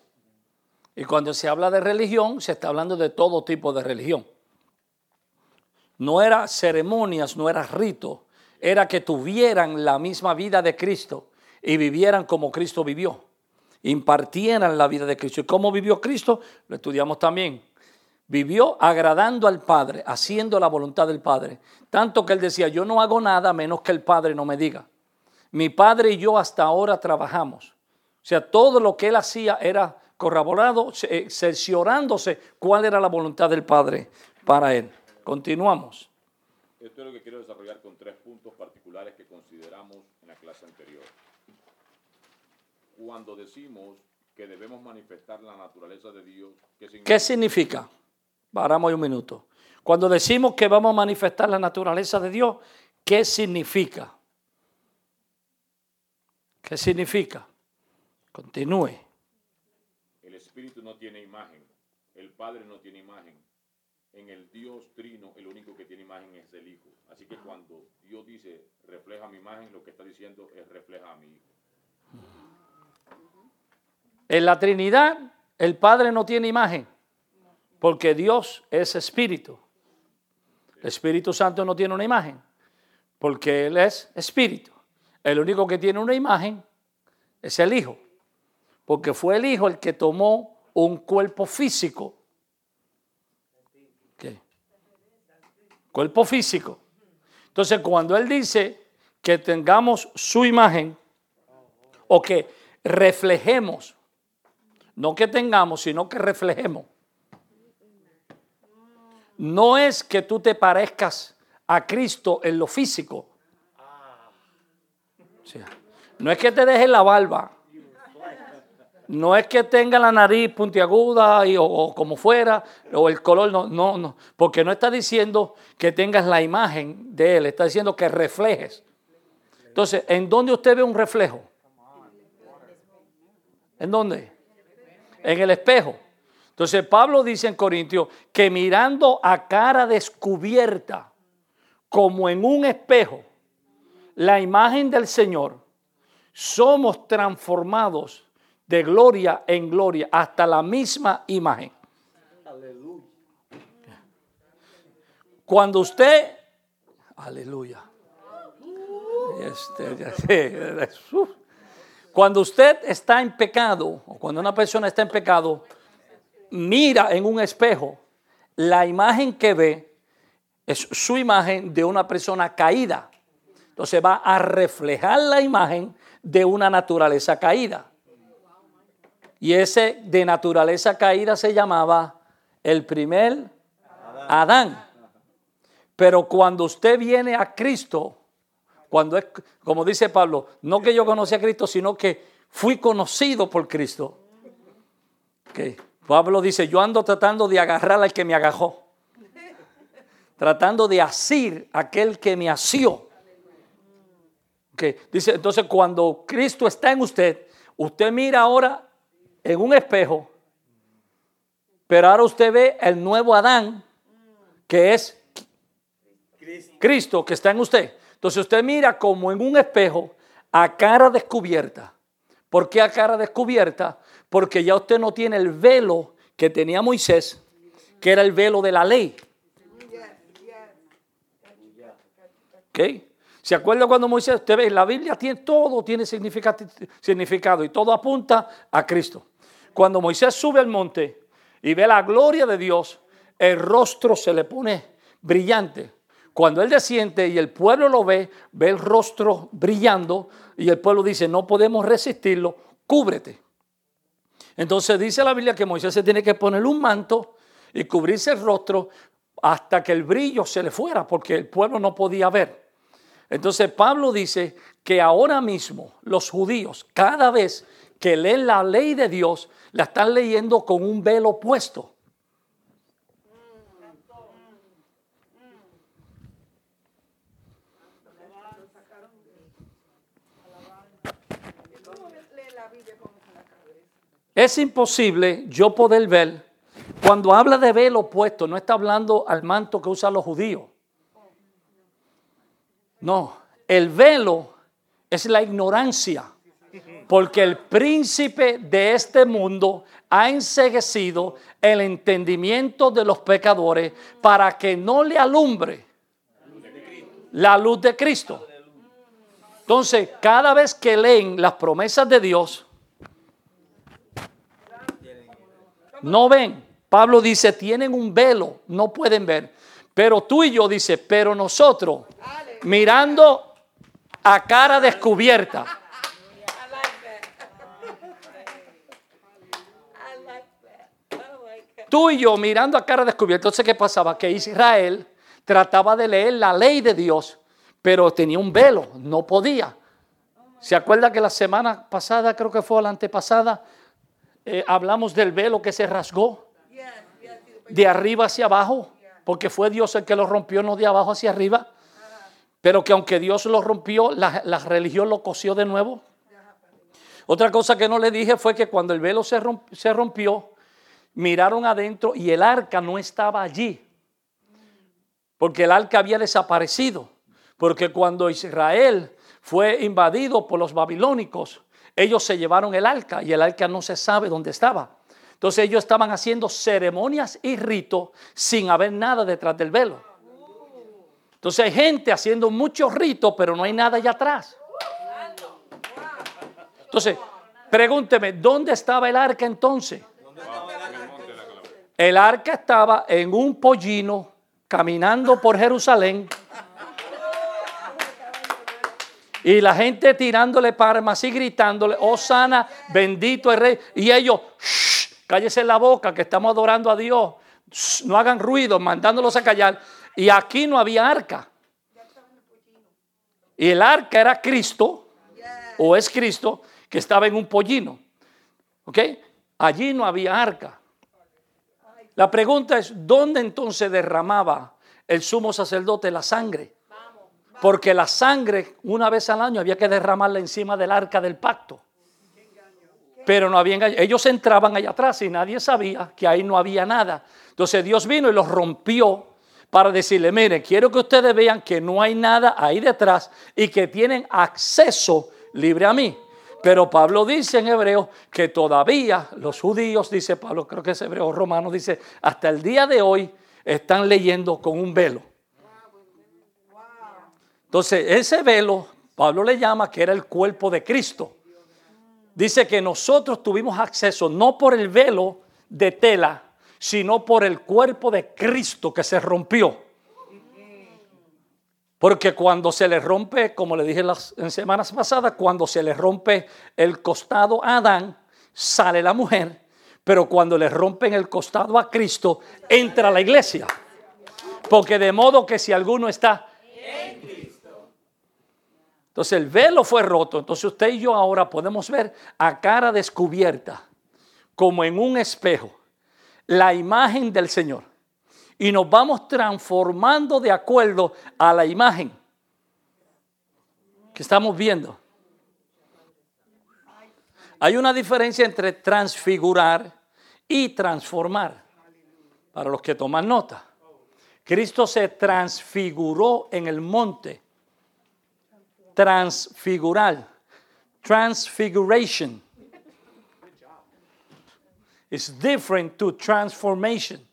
Y cuando se habla de religión, se está hablando de todo tipo de religión. No era ceremonias, no era rito, era que tuvieran la misma vida de Cristo y vivieran como Cristo vivió. Impartieran la vida de Cristo. ¿Y cómo vivió Cristo? Lo estudiamos también. Vivió agradando al Padre, haciendo la voluntad del Padre. Tanto que él decía, yo no hago nada menos que el Padre no me diga. Mi Padre y yo hasta ahora trabajamos. O sea, todo lo que él hacía era corroborado, eh, cerciorándose cuál era la voluntad del Padre para él. Continuamos. Esto es lo que quiero desarrollar con tres puntos particulares que consideramos en la clase anterior. Cuando decimos que debemos manifestar la naturaleza de Dios, ¿qué significa? ¿Qué significa? Paramos un minuto. Cuando decimos que vamos a manifestar la naturaleza de Dios, ¿qué significa? ¿Qué significa? Continúe espíritu no tiene imagen, el Padre no tiene imagen. En el Dios trino, el único que tiene imagen es el Hijo. Así que cuando Dios dice refleja mi imagen, lo que está diciendo es refleja a mi Hijo. En la Trinidad, el Padre no tiene imagen, porque Dios es espíritu. El Espíritu Santo no tiene una imagen, porque Él es espíritu. El único que tiene una imagen es el Hijo porque fue el Hijo el que tomó un cuerpo físico. ¿Qué? Cuerpo físico. Entonces, cuando Él dice que tengamos su imagen o que reflejemos, no que tengamos, sino que reflejemos, no es que tú te parezcas a Cristo en lo físico. no es que te dejes la barba no es que tenga la nariz puntiaguda o, como fuera, o el color, no, no, no, porque no está diciendo que tengas la imagen de Él, está diciendo que reflejes. Entonces, ¿en dónde usted ve un reflejo? ¿En dónde? En el espejo. Entonces, Pablo dice en Corintios que mirando a cara descubierta, como en un espejo, la imagen del Señor, somos transformados de gloria en gloria, hasta la misma imagen. Cuando usted, aleluya, este, cuando usted está en pecado, o cuando una persona está en pecado, mira en un espejo, la imagen que ve es su imagen de una persona caída. Entonces va a reflejar la imagen de una naturaleza caída. Y ese de naturaleza caída se llamaba el primer Adán. Pero cuando usted viene a Cristo, cuando es, como dice Pablo, no que yo conocí a Cristo, sino que fui conocido por Cristo. Pablo dice, yo ando tratando de agarrar al que me agajó. Tratando de asir aquel que me asió. Dice, entonces cuando Cristo está en usted, usted mira ahora en un espejo, pero ahora usted ve el nuevo Adán que es Cristo que está en usted. Entonces usted mira como en un espejo a cara descubierta. ¿Por qué a cara descubierta? Porque ya usted no tiene el velo que tenía Moisés, que era el velo de la ley. ¿Se acuerda cuando Moisés, usted ve, la Biblia tiene, todo tiene significado y todo apunta a Cristo. Cuando Moisés sube al monte y ve la gloria de Dios, el rostro se le pone brillante. Cuando él desciende y el pueblo lo ve, ve el rostro brillando y el pueblo dice, no podemos resistirlo, cúbrete. Entonces dice la Biblia que Moisés se tiene que poner un manto y cubrirse el rostro hasta que el brillo se le fuera, porque el pueblo no podía ver. Entonces Pablo dice que ahora mismo los judíos, cada vez que leen la ley de Dios, la están leyendo con un velo puesto. Es imposible yo poder ver, cuando habla de velo puesto, no está hablando al manto que usan los judíos. No, el velo es la ignorancia, porque el príncipe de este mundo ha enseguecido el entendimiento de los pecadores para que no le alumbre la luz de Cristo. Entonces, cada vez que leen las promesas de Dios, no ven. Pablo dice, tienen un velo, no pueden ver. Pero tú y yo dice, pero nosotros, mirando a cara descubierta. Tú y yo mirando a cara descubierta. Entonces, ¿qué pasaba? Que Israel trataba de leer la ley de Dios, pero tenía un velo, no podía. ¿Se acuerda que la semana pasada, creo que fue la antepasada, eh, hablamos del velo que se rasgó de arriba hacia abajo, porque fue Dios el que lo rompió, no de abajo hacia arriba, pero que aunque Dios lo rompió, la, religión lo cosió de nuevo. Otra cosa que no le dije fue que cuando el velo se rompió, miraron adentro y el arca no estaba allí, porque el arca había desaparecido, porque cuando Israel fue invadido por los babilónicos, ellos se llevaron el arca y el arca no se sabe dónde estaba. Entonces ellos estaban haciendo ceremonias y ritos sin haber nada detrás del velo. Entonces hay gente haciendo muchos ritos, pero no hay nada allá atrás. Entonces, pregúnteme, ¿dónde estaba el arca entonces? El arca estaba en un pollino caminando por Jerusalén y la gente tirándole palmas y gritándole, oh sana, bendito el rey. Y ellos, shh, cállese la boca que estamos adorando a Dios. no hagan ruido, mandándolos a callar. Y aquí no había arca. Y el arca era Cristo, o es Cristo, que estaba en un pollino. ¿Ok? Allí no había arca. La pregunta es, ¿dónde entonces derramaba el sumo sacerdote la sangre? Porque la sangre una vez al año había que derramarla encima del arca del pacto. Pero no había engaño. Ellos entraban allá atrás y nadie sabía que ahí no había nada. Entonces Dios vino y los rompió para decirle, mire, quiero que ustedes vean que no hay nada ahí detrás y que tienen acceso libre a mí. Pero Pablo dice en hebreo que todavía los judíos, dice Pablo, creo que es hebreo romano, dice, hasta el día de hoy están leyendo con un velo. Entonces, ese velo, Pablo le llama que era el cuerpo de Cristo. Dice que nosotros tuvimos acceso no por el velo de tela, sino por el cuerpo de Cristo que se rompió. Porque cuando se le rompe, como le dije las, en semanas pasadas, cuando se le rompe el costado a Adán, sale la mujer. Pero cuando le rompen el costado a Cristo, entra la iglesia. Porque de modo que si alguno está entonces el velo fue roto. Entonces usted y yo ahora podemos ver a cara descubierta, como en un espejo, la imagen del Señor. Y nos vamos transformando de acuerdo a la imagen que estamos viendo. Hay una diferencia entre transfigurar y transformar, para los que toman nota. Cristo se transfiguró en el monte. Transfigurar. Transfiguration. It's different to transformation.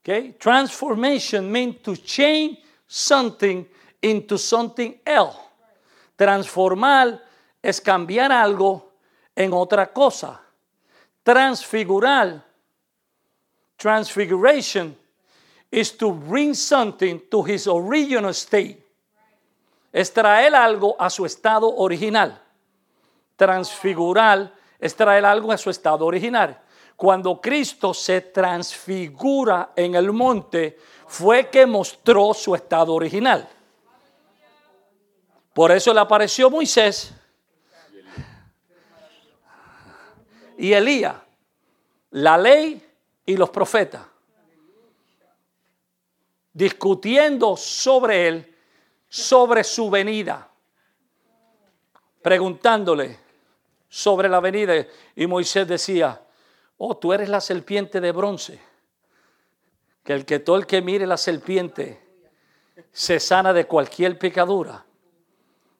Okay? Transformation means to change something into something else. Transformar es cambiar algo en otra cosa. Transfigurar, transfiguration, is to bring something to his original state. Es traer algo a su estado original. Transfigurar es traer algo a su estado original. Cuando Cristo se transfigura en el monte, fue que mostró su estado original. Por eso le apareció Moisés y Elías, la ley y los profetas, discutiendo sobre él, sobre su venida, preguntándole sobre la venida. Y Moisés decía, oh, tú eres la serpiente de bronce, que el que todo el que mire la serpiente se sana de cualquier picadura.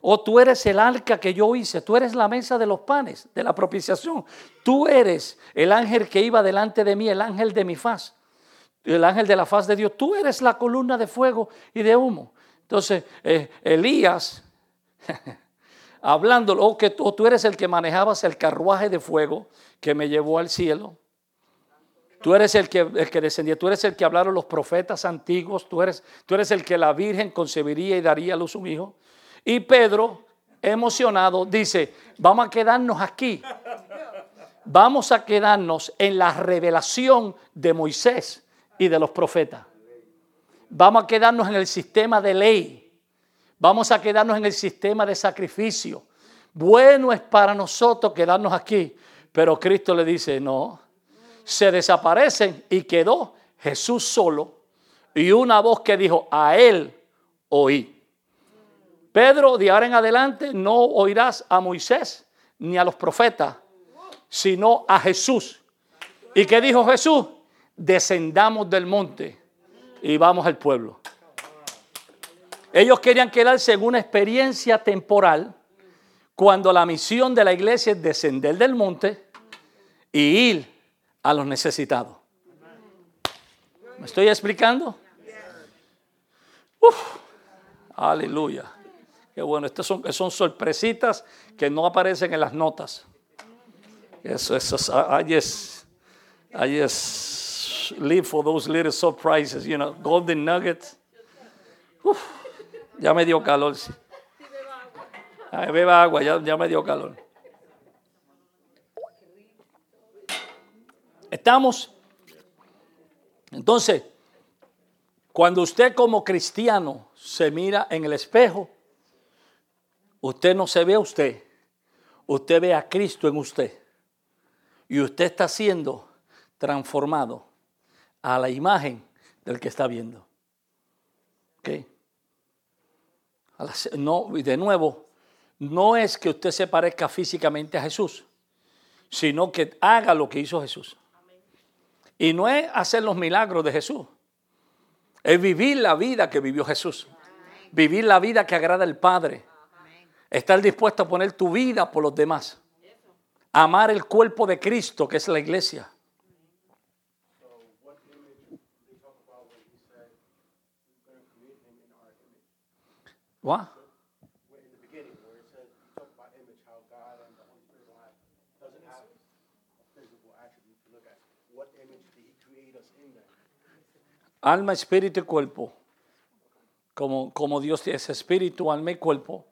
O tú eres el arca que yo hice, tú eres la mesa de los panes, de la propiciación. Tú eres el ángel que iba delante de mí, el ángel de mi faz, el ángel de la faz de Dios. Tú eres la columna de fuego y de humo. Entonces, eh, Elías, hablando, o que tú, tú eres el que manejabas el carruaje de fuego que me llevó al cielo. Tú eres el que, el que descendía, tú eres el que hablaron los profetas antiguos, tú eres, tú eres el que la Virgen concebiría y daría a luz un hijo. Y Pedro, emocionado, dice, vamos a quedarnos aquí. Vamos a quedarnos en la revelación de Moisés y de los profetas. Vamos a quedarnos en el sistema de ley. Vamos a quedarnos en el sistema de sacrificio. Bueno es para nosotros quedarnos aquí. Pero Cristo le dice, no, se desaparecen y quedó Jesús solo y una voz que dijo, a él oí. Pedro, de ahora en adelante no oirás a Moisés ni a los profetas, sino a Jesús. ¿Y qué dijo Jesús? Descendamos del monte y vamos al pueblo. Ellos querían quedarse en una experiencia temporal cuando la misión de la iglesia es descender del monte y ir a los necesitados. ¿Me estoy explicando? Uf, aleluya. Qué bueno, estas son, son sorpresitas que no aparecen en las notas. Eso, eso, I just, I just live for those little surprises, you know, golden nuggets. Uf, ya me dio calor. Ay, beba agua, ya, ya me dio calor. Estamos. Entonces, cuando usted como cristiano se mira en el espejo, Usted no se ve a usted, usted ve a Cristo en usted. Y usted está siendo transformado a la imagen del que está viendo. ¿Ok? No, y de nuevo, no es que usted se parezca físicamente a Jesús, sino que haga lo que hizo Jesús. Y no es hacer los milagros de Jesús, es vivir la vida que vivió Jesús, vivir la vida que agrada al Padre Estar dispuesto a poner tu vida por los demás. Amar el cuerpo de Cristo, que es la iglesia. Alma, espíritu y cuerpo. Como, como Dios es espíritu, alma y cuerpo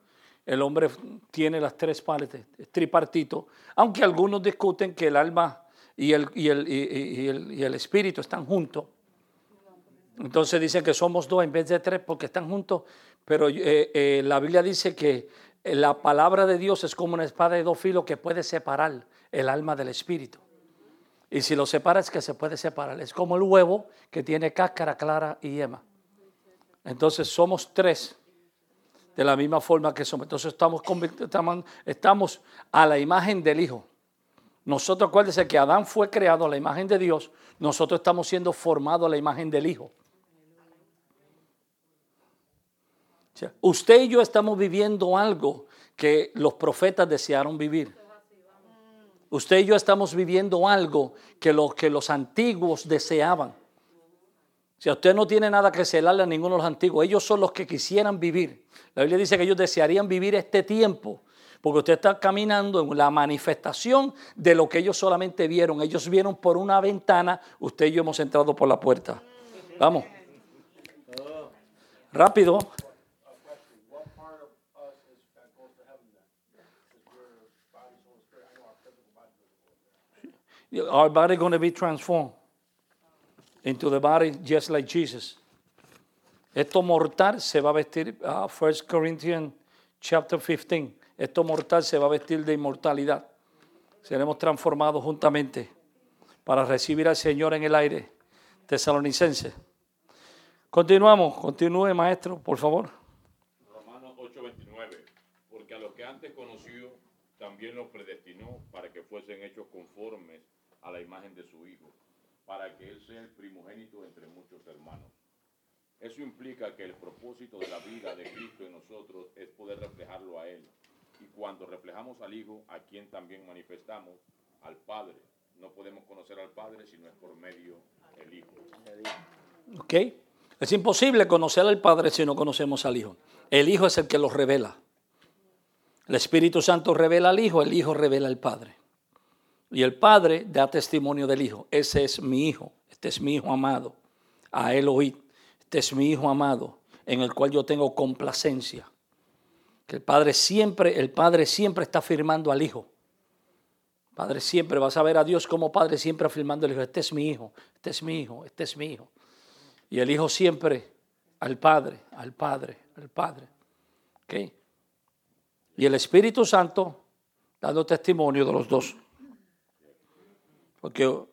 el hombre tiene las tres partes, tripartito, aunque algunos discuten que el alma y el, y el, y el, espíritu están juntos. Entonces dicen que somos dos en vez de tres porque están juntos, pero eh, eh, la Biblia dice que la palabra de Dios es como una espada de dos filos que puede separar el alma del espíritu. Y si lo separa es que se puede separar. Es como el huevo que tiene cáscara clara y yema. Entonces somos tres de la misma forma que somos. Entonces estamos, estamos a la imagen del Hijo. Nosotros, acuérdense que Adán fue creado a la imagen de Dios, nosotros estamos siendo formados a la imagen del Hijo. O sea, usted y yo estamos viviendo algo que los profetas desearon vivir. Usted y yo estamos viviendo algo que los, que los antiguos deseaban. Sea, usted no tiene nada que celarle a ninguno de los antiguos. Ellos son los que quisieran vivir. La Biblia dice que ellos desearían vivir este tiempo. Porque usted está caminando en la manifestación de lo que ellos solamente vieron. Ellos vieron por una ventana, usted y yo hemos entrado por la puerta. Vamos. Rápido. What part of us is that goes to heaven then? Because we're body, soul, and spirit. I know our physical body doesn't go there. Our body going to be transformed into the body just like Jesus. Esto mortal se va a vestir, uh, 1 Corinthians chapter 15, esto mortal se va a vestir de inmortalidad. Seremos transformados juntamente para recibir al Señor en el aire. Tesalonicense. Continuamos, continúe maestro, por favor. Romanos 8:29, porque a los que antes conoció, también los predestinó para que fuesen hechos conformes a la imagen de su Hijo, para que Él sea el primogénito entre muchos hermanos. Eso implica que el propósito de la vida de Cristo en nosotros es poder reflejarlo a Él. Y cuando reflejamos al Hijo, a quien también manifestamos, al Padre. No podemos conocer al Padre si no es por medio del Hijo. ¿Ok? Es imposible conocer al Padre si no conocemos al Hijo. El Hijo es el que lo revela. El Espíritu Santo revela al Hijo, el Hijo revela al Padre. Y el Padre da testimonio del Hijo. Ese es mi Hijo, este es mi Hijo amado. A él oíd. Este es mi Hijo amado, en el cual yo tengo complacencia. Que el Padre siempre, el Padre siempre está afirmando al Hijo. Padre siempre, vas a ver a Dios como Padre siempre afirmando al Hijo. Este es mi Hijo, este es mi Hijo, este es mi Hijo. Y el Hijo siempre al Padre, al Padre, al Padre. ¿Ok? Y el Espíritu Santo dando testimonio de los dos. Porque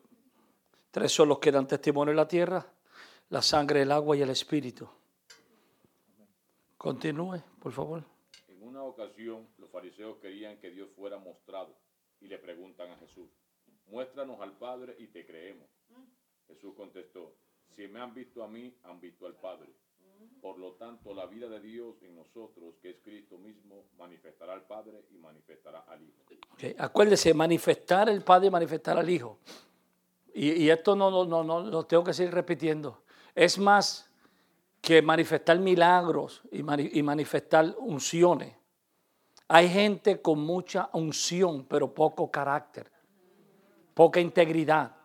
tres son los que dan testimonio en la tierra, la sangre, el agua y el Espíritu. Continúe, por favor. En una ocasión, los fariseos querían que Dios fuera mostrado y le preguntan a Jesús, muéstranos al Padre y te creemos. Jesús contestó, si me han visto a mí, han visto al Padre. Por lo tanto, la vida de Dios en nosotros, que es Cristo mismo, manifestará al Padre y manifestará al Hijo. Acuérdese, manifestar el Padre y manifestar al Hijo. Y, esto no, no, no, no lo tengo que seguir repitiendo. Es más que manifestar milagros y manifestar unciones. Hay gente con mucha unción, pero poco carácter, poca integridad.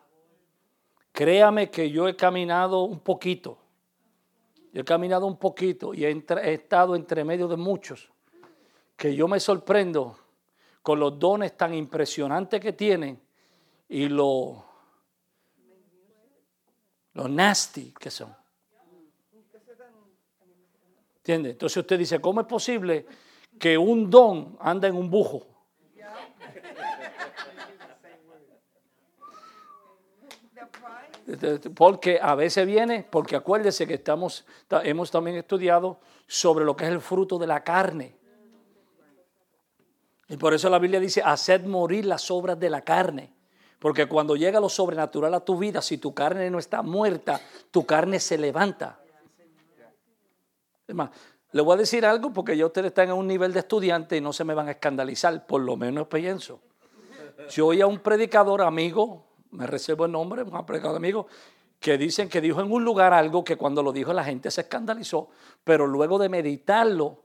Créame que yo he caminado un poquito. Yo he caminado un poquito y he, he estado entre medio de muchos que yo me sorprendo con los dones tan impresionantes que tienen y lo, lo nasty que son. ¿Entiende? Entonces usted dice, ¿cómo es posible que un don anda en un bujo? Porque a veces viene, porque acuérdese que estamos, ta- hemos también estudiado sobre lo que es el fruto de la carne. Y por eso la Biblia dice, haced morir las obras de la carne. Porque cuando llega lo sobrenatural a tu vida, si tu carne no está muerta, tu carne se levanta. Es más, le voy a decir algo porque ya ustedes están en un nivel de estudiante y no se me van a escandalizar, por lo menos pienso. Yo oí a un predicador amigo, me reservo el nombre, un predicador amigo, que dicen que dijo en un lugar algo que cuando lo dijo la gente se escandalizó, pero luego de meditarlo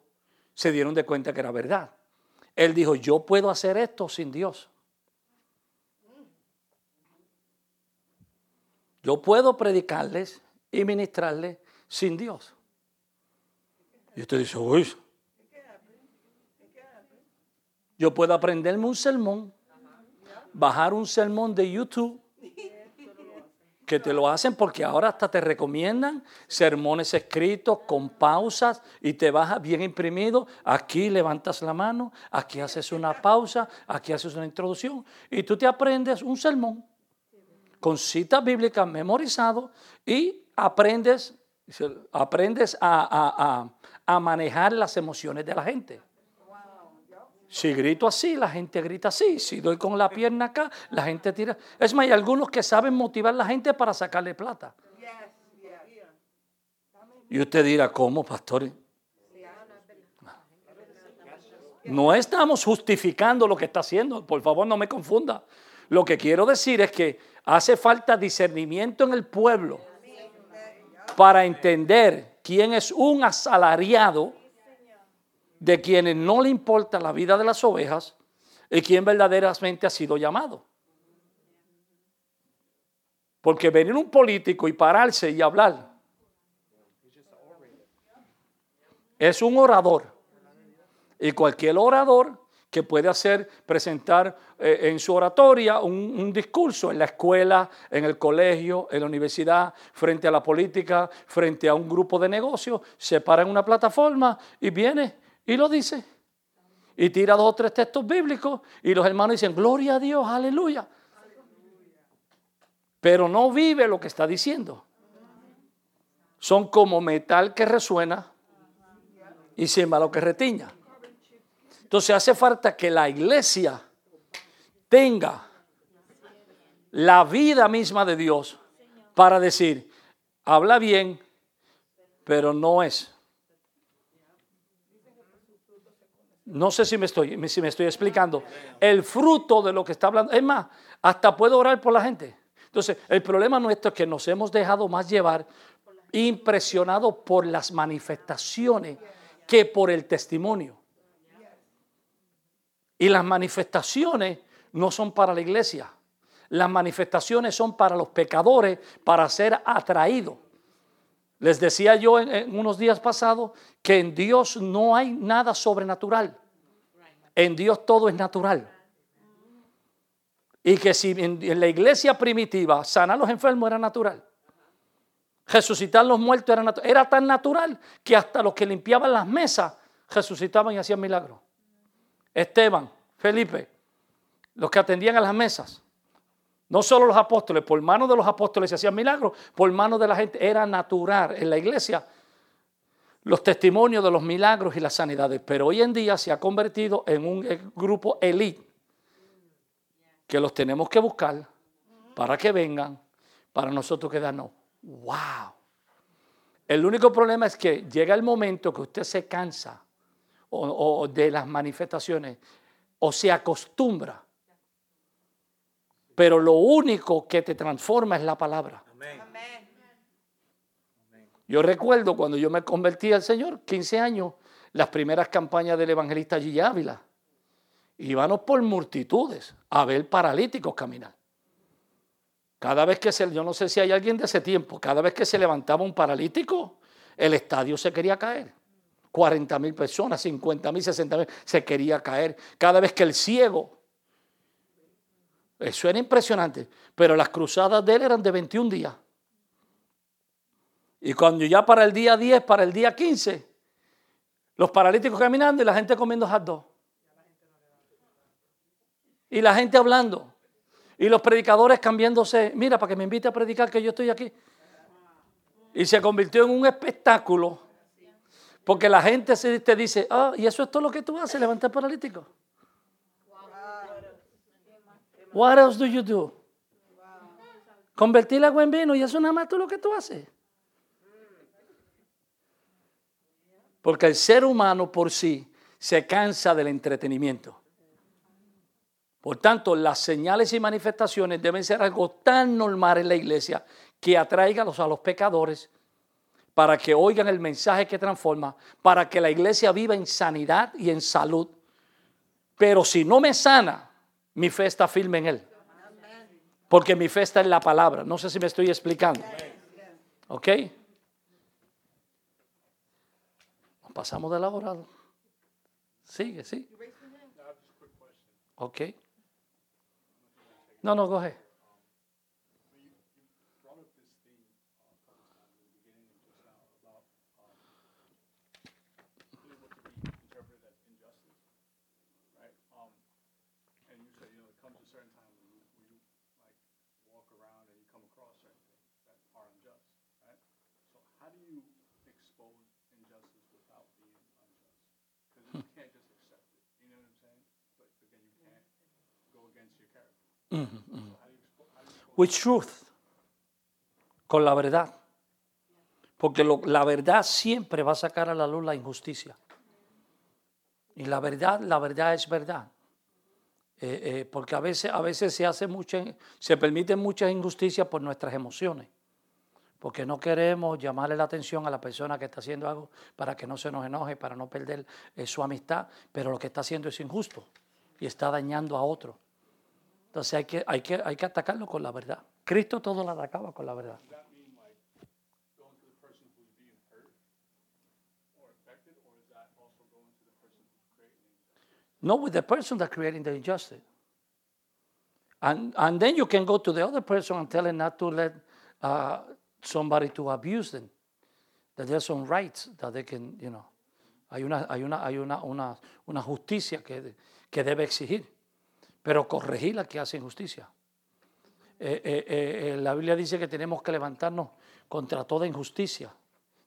se dieron de cuenta que era verdad. Él dijo, yo puedo hacer esto sin Dios. Yo puedo predicarles y ministrarles sin Dios. Y usted dice, uy, yo puedo aprenderme un sermón, bajar un sermón de YouTube, que te lo hacen porque ahora hasta te recomiendan sermones escritos con pausas y te bajas bien imprimido. Aquí levantas la mano, aquí haces una pausa, aquí haces una introducción y tú te aprendes un sermón con citas bíblicas memorizado y aprendes, aprendes a, a- a- a manejar las emociones de la gente. Si grito así, la gente grita así. Si doy con la pierna acá, la gente tira. Es más, hay algunos que saben motivar a la gente para sacarle plata. Y usted dirá, ¿cómo, pastor? No estamos justificando lo que está haciendo. Por favor, no me confunda. Lo que quiero decir es que hace falta discernimiento en el pueblo para entender quién es un asalariado de quienes no le importa la vida de las ovejas y quién verdaderamente ha sido llamado. Porque venir un político y pararse y hablar es un orador. Y cualquier orador que puede hacer, presentar eh, en su oratoria un, un, discurso en la escuela, en el colegio, en la universidad, frente a la política, frente a un grupo de negocios, se para en una plataforma y viene y lo dice. Y tira dos o tres textos bíblicos y los hermanos dicen, gloria a Dios, aleluya. Pero no vive lo que está diciendo. Son como metal que resuena y lo que retiña. Entonces hace falta que la iglesia tenga la vida misma de Dios para decir, habla bien, pero no es. No sé si me estoy, si me estoy explicando. El fruto de lo que está hablando. Es más, hasta puedo orar por la gente. Entonces, el problema nuestro es que nos hemos dejado más llevar, impresionados por las manifestaciones que por el testimonio. Y las manifestaciones no son para la iglesia. Las manifestaciones son para los pecadores, para ser atraídos. Les decía yo en, unos días pasados que en Dios no hay nada sobrenatural. En Dios todo es natural. Y que si en, la iglesia primitiva sanar a los enfermos era natural. Resucitar los muertos era, natural. era tan natural que hasta los que limpiaban las mesas resucitaban y hacían milagros. Esteban, Felipe, los que atendían a las mesas. No solo los apóstoles, por manos de los apóstoles se hacían milagros, por manos de la gente. Era natural en la iglesia los testimonios de los milagros y las sanidades. Pero hoy en día se ha convertido en un grupo elite que los tenemos que buscar para que vengan, para nosotros quedarnos. ¡Wow! El único problema es que llega el momento que usted se cansa o, de las manifestaciones o se acostumbra. Pero lo único que te transforma es la palabra. Yo recuerdo cuando yo me convertí al Señor, 15 años, las primeras campañas del evangelista Gigi Ávila. Íbamos por multitudes a ver paralíticos caminar. Cada vez que se, yo no sé si hay alguien de ese tiempo, cada vez que se levantaba un paralítico, el estadio se quería caer. 40 mil personas, 50 mil, 60 mil, se quería caer. Cada vez que el ciego, eso era impresionante, pero las cruzadas de él eran de 21 días. Y cuando ya para el día 10, para el día 15, los paralíticos caminando y la gente comiendo hot. Y la gente hablando. Y los predicadores cambiándose, mira, para que me invite a predicar que yo estoy aquí. Y se convirtió en un espectáculo. Porque la gente te dice, ah, y eso es todo lo que tú haces, levantar paralítico. What else do you do? Convertir el agua en vino y eso nada más todo lo que tú haces. Porque el ser humano por sí se cansa del entretenimiento. Por tanto, las señales y manifestaciones deben ser algo tan normal en la iglesia que atraiga a los pecadores para que oigan el mensaje que transforma, para que la iglesia viva en sanidad y en salud. Pero si no me sana, mi fe está firme en Él. Porque mi fe está en la palabra. No sé si me estoy explicando. ¿Ok? Pasamos de la. Sigue, sí. Ok. No, no, With truth. Con la verdad. Porque la verdad siempre va a sacar a la luz la injusticia. Y la verdad, la verdad es verdad. Eh, eh, porque a veces, a veces se hace mucha, se permiten muchas injusticias por nuestras emociones. Porque no queremos llamarle la atención a la persona que está haciendo algo para que no se nos enoje, para no perder eh, su amistad, pero lo que está haciendo es injusto y está dañando a otro. Entonces hay que, hay que, hay que atacarlo con la verdad. Cristo todo lo atacaba con la verdad. No, with the person that creating the injustice. And, and then you can go to the other person and tell him not to let uh, somebody to abuse them. That there's some rights that they can, you know. Hay una, hay una, hay una, una, una justicia que, que debe exigir, pero corregir la que hace injusticia. Eh, eh, eh, eh, la Biblia dice que tenemos que levantarnos contra toda injusticia,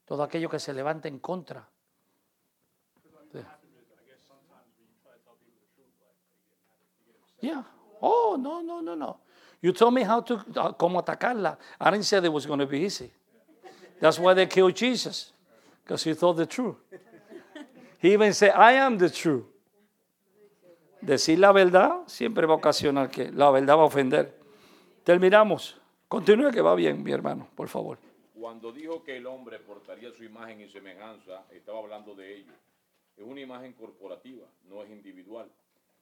todo aquello que se levante en contra. Yeah. Oh, no, no, no, no. You told me how to, uh, cómo atacarla. I didn't say it was going to be easy. That's why they killed Jesus, because he told the truth. He even said, I am the truth. Decir la verdad siempre va a ocasionar que la verdad va a ofender. Terminamos. Continúe que va bien, mi hermano, por favor. Cuando dijo que el hombre portaría su imagen y semejanza, estaba hablando de ello. Es una imagen corporativa, no es individual.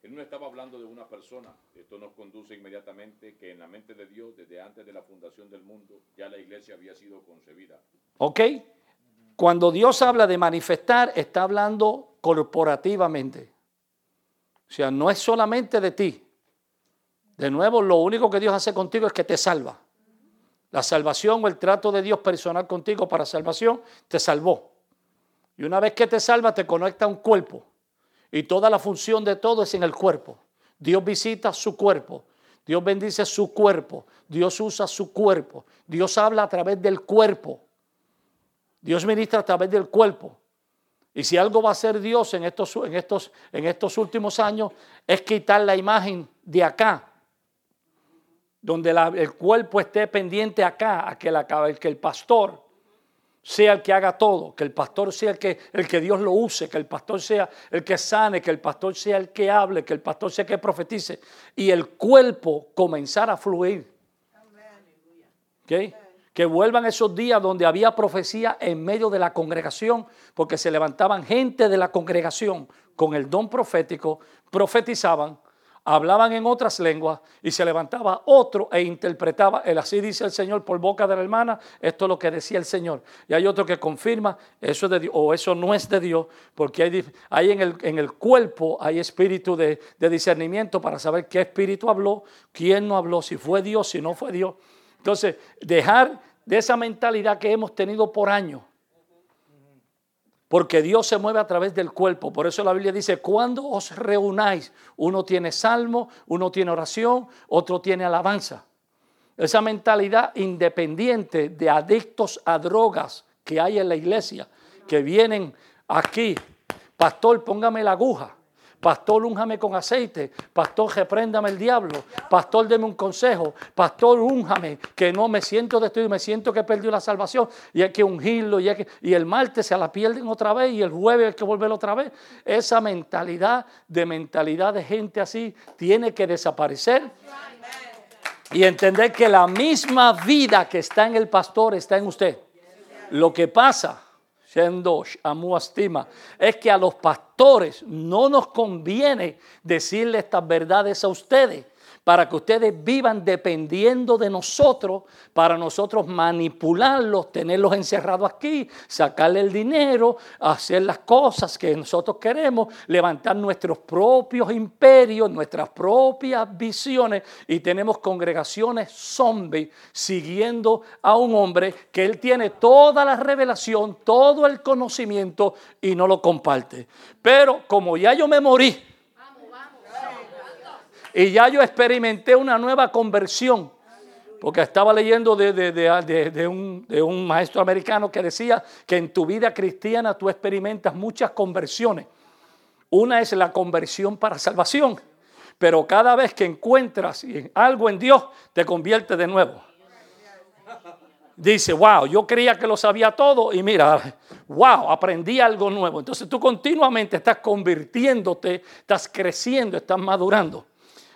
Él no estaba hablando de una persona. Esto nos conduce inmediatamente que en la mente de Dios, desde antes de la fundación del mundo, ya la iglesia había sido concebida. ¿Ok? Cuando Dios habla de manifestar, está hablando corporativamente. O sea, no es solamente de ti. De nuevo, lo único que Dios hace contigo es que te salva. La salvación o el trato de Dios personal contigo para salvación te salvó. Y una vez que te salva, te conecta a un cuerpo. Y toda la función de todo es en el cuerpo. Dios visita su cuerpo. Dios bendice su cuerpo. Dios usa su cuerpo. Dios habla a través del cuerpo. Dios ministra a través del cuerpo. Y si algo va a hacer Dios en estos, en estos, en estos últimos años, es quitar la imagen de acá, donde la- el cuerpo esté pendiente acá, a que, la, que el pastor sea el que haga todo, que el pastor sea el que, el que Dios lo use, que el pastor sea el que sane, que el pastor sea el que hable, que el pastor sea el que profetice, y el cuerpo comenzar a fluir. ¿Ok? Que vuelvan esos días donde había profecía en medio de la congregación, porque se levantaban gente de la congregación con el don profético, profetizaban, hablaban en otras lenguas y se levantaba otro e interpretaba, el así dice el Señor por boca de la hermana, esto es lo que decía el Señor. Y hay otro que confirma, eso es de Dios, o eso no es de Dios, porque hay, hay en, el, en el cuerpo hay espíritu de discernimiento para saber qué espíritu habló, quién no habló, si fue Dios, si no fue Dios. Entonces, dejar de esa mentalidad que hemos tenido por años, porque Dios se mueve a través del cuerpo. Por eso la Biblia dice, cuando os reunáis, uno tiene salmo, uno tiene oración, otro tiene alabanza. Esa mentalidad independiente de adictos a drogas que hay en la iglesia, que vienen aquí, pastor, póngame la aguja. Pastor, únjame con aceite. Pastor, repréndame el diablo. Pastor, deme un consejo. Pastor, únjame, que no me siento destruido, me siento que perdió la salvación. Y hay que ungirlo. Y, y el martes se la pierden otra vez. Y el jueves hay que volverlo otra vez. Esa mentalidad de mentalidad de gente así tiene que desaparecer. Y entender que la misma vida que está en el pastor está en usted. Lo que pasa, es que a los pastores no nos conviene decirle estas verdades a ustedes para que ustedes vivan dependiendo de nosotros, para nosotros manipularlos, tenerlos encerrados aquí, sacarle el dinero, hacer las cosas que nosotros queremos, levantar nuestros propios imperios, nuestras propias visiones y tenemos congregaciones zombies siguiendo a un hombre que él tiene toda la revelación, todo el conocimiento y no lo comparte. Pero como ya yo me morí, y ya yo experimenté una nueva conversión. Porque estaba leyendo de, de- de- un, de un maestro americano que decía que en tu vida cristiana tú experimentas muchas conversiones. Una es la conversión para salvación. Pero cada vez que encuentras algo en Dios, te convierte de nuevo. Dice, wow, yo creía que lo sabía todo y mira, wow, aprendí algo nuevo. Entonces tú continuamente estás convirtiéndote, estás creciendo, estás madurando.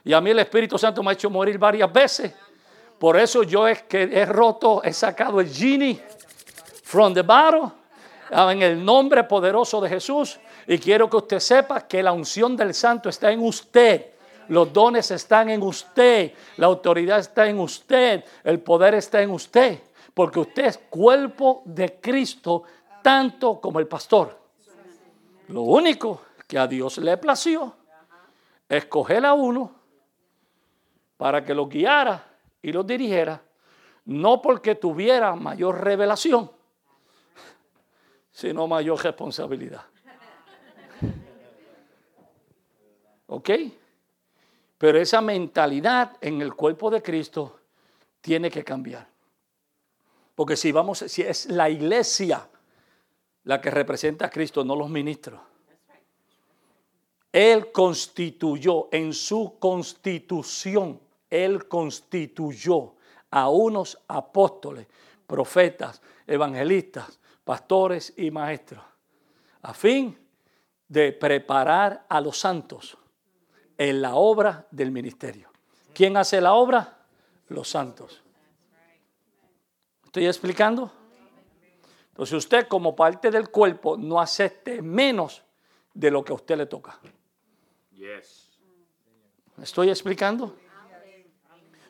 Y a mí el Espíritu Santo me ha hecho morir varias veces. Por eso yo es que he roto, he sacado el genie from the bottle en el nombre poderoso de Jesús. Y quiero que usted sepa que la unción del Santo está en usted. Los dones están en usted. La autoridad está en usted. El poder está en usted. Porque usted es cuerpo de Cristo tanto como el pastor. Lo único que a Dios le plació es coger a uno para que lo guiara y lo dirigiera, no porque tuviera mayor revelación, sino mayor responsabilidad. ¿Ok? Pero esa mentalidad en el cuerpo de Cristo tiene que cambiar. Porque si vamos, si es la iglesia la que representa a Cristo, no los ministros. Él constituyó en su constitución él constituyó a unos apóstoles, profetas, evangelistas, pastores y maestros, a fin de preparar a los santos en la obra del ministerio. ¿Quién hace la obra? Los santos. ¿Estoy explicando? Entonces usted como parte del cuerpo no acepte menos de lo que a usted le toca. ¿Estoy explicando?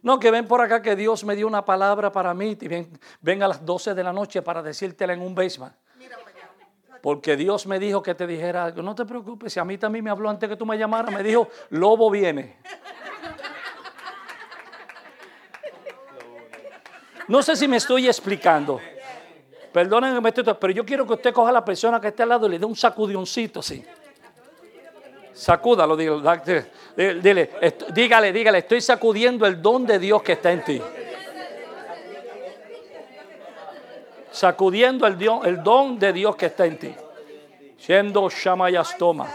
No, que ven por acá que Dios me dio una palabra para mí y ven, a las 12 de la noche para decírtela en un basement. Porque Dios me dijo que te dijera algo. No te preocupes, si a mí también me habló antes que tú me llamaras, me dijo, lobo viene. No sé si me estoy explicando. Perdónenme, pero yo quiero que usted coja a la persona que está al lado y le dé un sacudioncito así. Sacúdalo, dile, dile, dígale, dígale, estoy sacudiendo el don de Dios que está en ti. Sacudiendo el, el don de Dios que está en ti. Siendo Shamayastoma.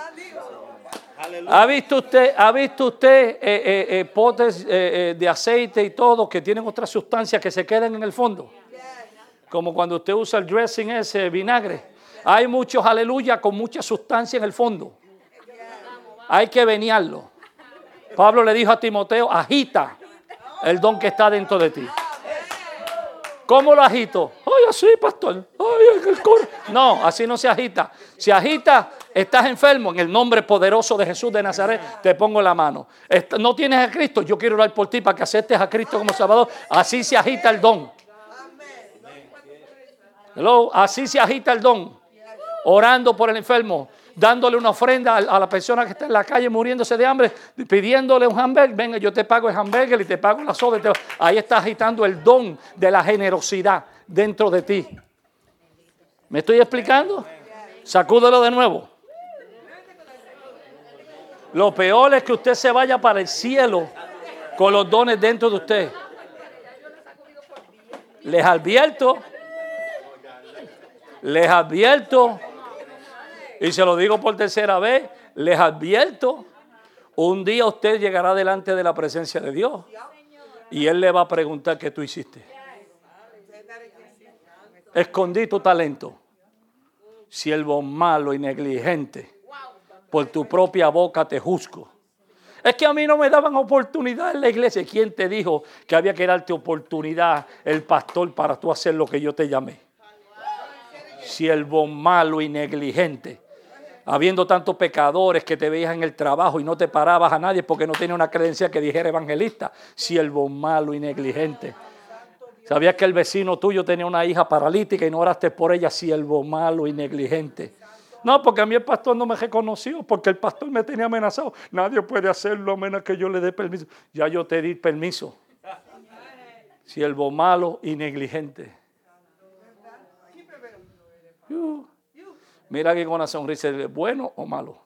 ¿Ha visto usted, ha visto usted eh, eh, eh, potes de aceite y todo que tienen otras sustancias que se quedan en el fondo? Como cuando usted usa el dressing ese vinagre. Hay muchos aleluya con mucha sustancia en el fondo. Hay que veniarlo. Pablo le dijo a Timoteo, agita el don que está dentro de ti. ¿Cómo lo agito? Ay, así, pastor. Ay, el. No, así no se agita. Si agita, estás enfermo. En el nombre poderoso de Jesús de Nazaret, te pongo la mano. No tienes a Cristo. Yo quiero orar por ti para que aceptes a Cristo como Salvador. Así se agita el don. Hello, así se agita el don. Orando por el enfermo dándole una ofrenda a, la persona que está en la calle muriéndose de hambre, pidiéndole un hamburger, venga, yo te pago el hamburger y te pago la soda. ahí está agitando el don de la generosidad dentro de ti. ¿Me estoy explicando? Sacúdelo de nuevo. Lo peor es que usted se vaya para el cielo con los dones dentro de usted. Les advierto, les advierto y se lo digo por tercera vez, les advierto, un día usted llegará delante de la presencia de Dios y Él le va a preguntar qué tú hiciste. Escondí tu talento, siervo malo y negligente, por tu propia boca te juzgo. Es que a mí no me daban oportunidad en la iglesia. ¿Quién te dijo que había que darte oportunidad el pastor para tú hacer lo que yo te llamé? Siervo malo y negligente habiendo tantos pecadores que te veías en el trabajo y no te parabas a nadie porque no tenía una creencia que dijera evangelista, siervo malo y negligente. ¿Sabías que el vecino tuyo tenía una hija paralítica y no oraste por ella, siervo malo y negligente? No, porque a mí el pastor no me reconoció, porque el pastor me tenía amenazado. Nadie puede hacerlo a menos que yo le dé permiso. Ya yo te di permiso. Siervo malo y negligente. Mira aquí con una sonrisa, ¿bueno o malo?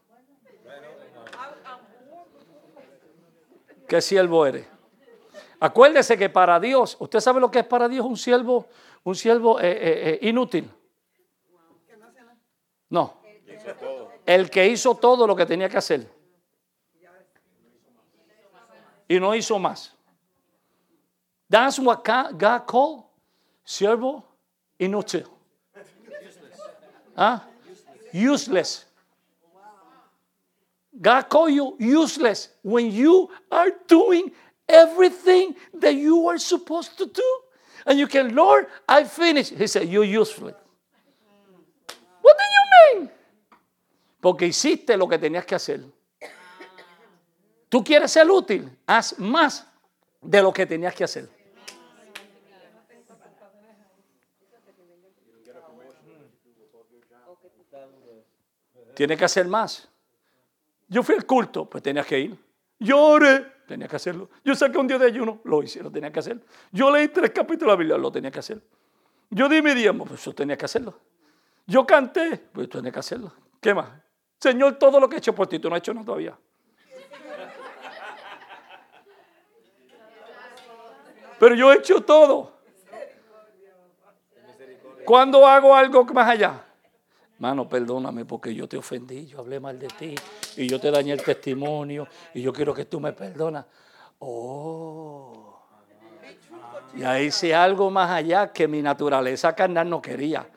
¿Qué siervo eres? Acuérdese que para Dios, ¿usted sabe lo que es para Dios un siervo, un siervo eh, eh, eh, inútil? No. El que hizo todo lo que tenía que hacer. y no hizo más. That's what God called siervo inútil. ¿Ah? Useless. God called you useless when you are doing everything that you are supposed to do. And you can, Lord, I finished. He said, You're useless. What do you mean? Porque hiciste lo que tenías que hacer. Tú quieres ser útil, haz más de lo que tenías que hacer. Tienes que hacer más. Yo fui al culto, pues tenías que ir. Yo oré, tenía que hacerlo. Yo saqué un día de ayuno, lo hice, lo tenía que hacer. Yo leí tres capítulos de la Biblia, lo tenía que hacer. Yo di mi diezmo, pues eso tenía que hacerlo. Yo canté, pues tenía que hacerlo. ¿Qué más? Señor, todo lo que he hecho por ti, tú no has hecho nada todavía. Pero yo he hecho todo. Cuando hago algo más allá? Mano, perdóname porque yo te ofendí, yo hablé mal de ti y yo te dañé el testimonio y yo quiero que tú me perdonas. Oh. Y ahí hice algo más allá que mi naturaleza carnal no quería.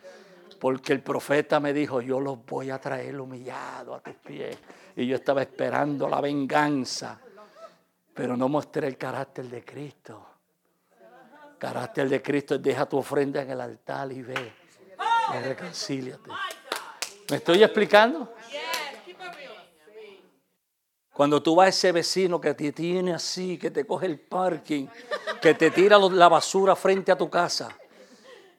Porque el profeta me dijo, yo los voy a traer humillado a tus pies. Y yo estaba esperando la venganza. Pero no mostré el carácter de Cristo. Carácter de Cristo es deja tu ofrenda en el altar y ve. Y reconcíliate. ¿Me estoy explicando? Cuando tú vas a ese vecino que te tiene así, que te coge el parking, que te tira la basura frente a tu casa,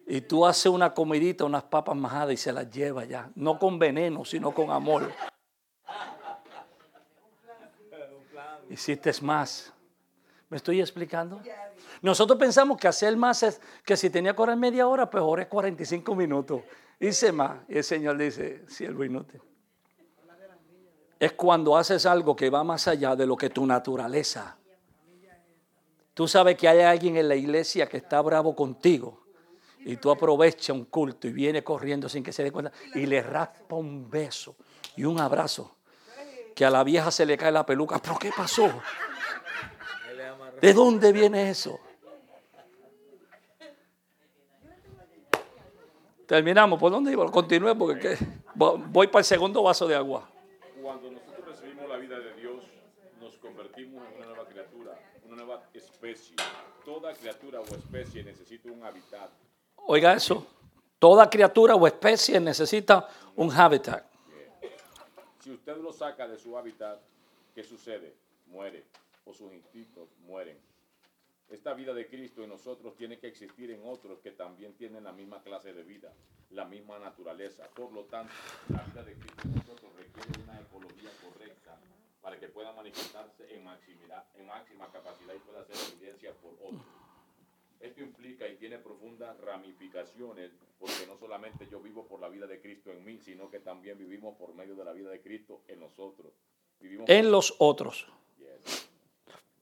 y tú haces una comidita, unas papas majadas y se las lleva ya, no con veneno, sino con amor. Hiciste más. ¿Me estoy explicando? Nosotros pensamos que hacer más es que si tenía que orar media hora, pues oré 45 minutos. Hice más. Y el Señor dice, siervo inútil. Es cuando haces algo que va más allá de lo que tu naturaleza. Tú sabes que hay alguien en la iglesia que está bravo contigo y tú aprovechas un culto y viene corriendo sin que se dé cuenta y le raspa un beso y un abrazo que a la vieja se le cae la peluca. ¿Pero qué pasó? ¿De dónde viene eso? Terminamos. ¿Por dónde iba? Continúe porque voy para el segundo vaso de agua. Cuando nosotros recibimos la vida de Dios, nos convertimos en una nueva criatura, una nueva especie. Toda criatura o especie necesita un hábitat. Oiga eso. Toda criatura o especie necesita un hábitat. Si usted lo saca de su hábitat, ¿qué sucede? Muere o sus instintos mueren. Esta vida de Cristo en nosotros tiene que existir en otros que también tienen la misma clase de vida, la misma naturaleza. Por lo tanto, la vida de Cristo en nosotros requiere una ecología correcta para que pueda manifestarse en, en máxima capacidad y pueda ser evidencia por otros. Esto implica y tiene profundas ramificaciones porque no solamente yo vivo por la vida de Cristo en mí, sino que también vivimos por medio de la vida de Cristo en nosotros. Vivimos En los otros.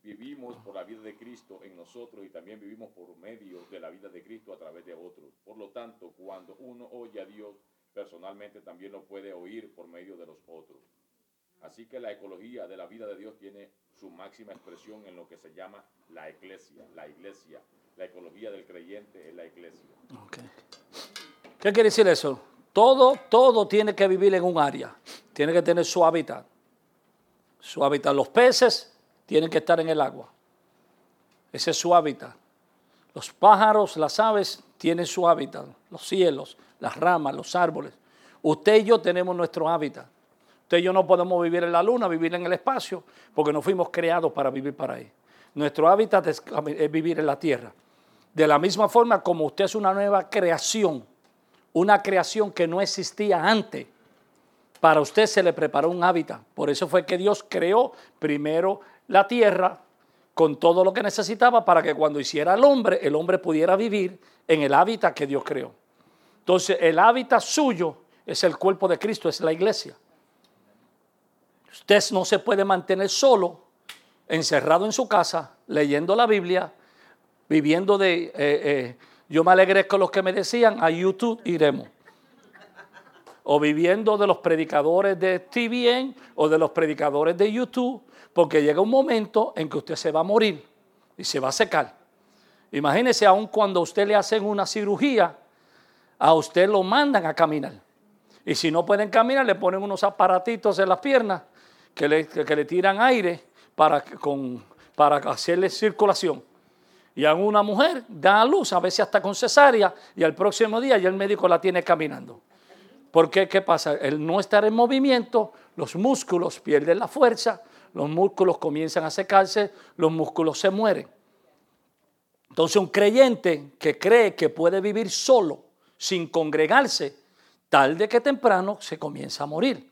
Vivimos por la vida de Cristo en nosotros y también vivimos por medio de la vida de Cristo a través de otros. Por lo tanto, cuando uno oye a Dios, personalmente también lo puede oír por medio de los otros. Así que la ecología de la vida de Dios tiene su máxima expresión en lo que se llama la iglesia, la iglesia. La ecología del creyente es la iglesia. ¿Qué quiere decir eso? Todo, todo tiene que vivir en un área. Tiene que tener su hábitat. Su hábitat. Los peces tienen que estar en el agua. Ese es su hábitat. Los pájaros, las aves tienen su hábitat. Los cielos, las ramas, los árboles. Usted y yo tenemos nuestro hábitat. Usted y yo no podemos vivir en la luna, vivir en el espacio, porque no fuimos creados para vivir para ahí. Nuestro hábitat es, vivir en la tierra. De la misma forma como usted es una nueva creación, una creación que no existía antes, para usted se le preparó un hábitat. Por eso fue que Dios creó primero la tierra con todo lo que necesitaba para que cuando hiciera el hombre, el hombre pudiera vivir en el hábitat que Dios creó. Entonces, el hábitat suyo es el cuerpo de Cristo, es la iglesia. Usted no se puede mantener solo, encerrado en su casa, leyendo la Biblia, viviendo de... eh, eh, yo me alegré con los que me decían, a YouTube iremos. o viviendo de los predicadores de TVN o de los predicadores de YouTube, porque llega un momento en que usted se va a morir y se va a secar. Imagínese aun cuando a usted le hacen una cirugía, a usted lo mandan a caminar. Y si no pueden caminar, le ponen unos aparatitos en las piernas que le, que le tiran aire para, con, para hacerle circulación. Y a una mujer da a luz, a veces hasta con cesárea, y al próximo día ya el médico la tiene caminando. Porque, ¿qué pasa? El no estar en movimiento, los músculos pierden la fuerza, los músculos comienzan a secarse, los músculos se mueren. Entonces un creyente que cree que puede vivir solo, sin congregarse, tarde que temprano se comienza a morir.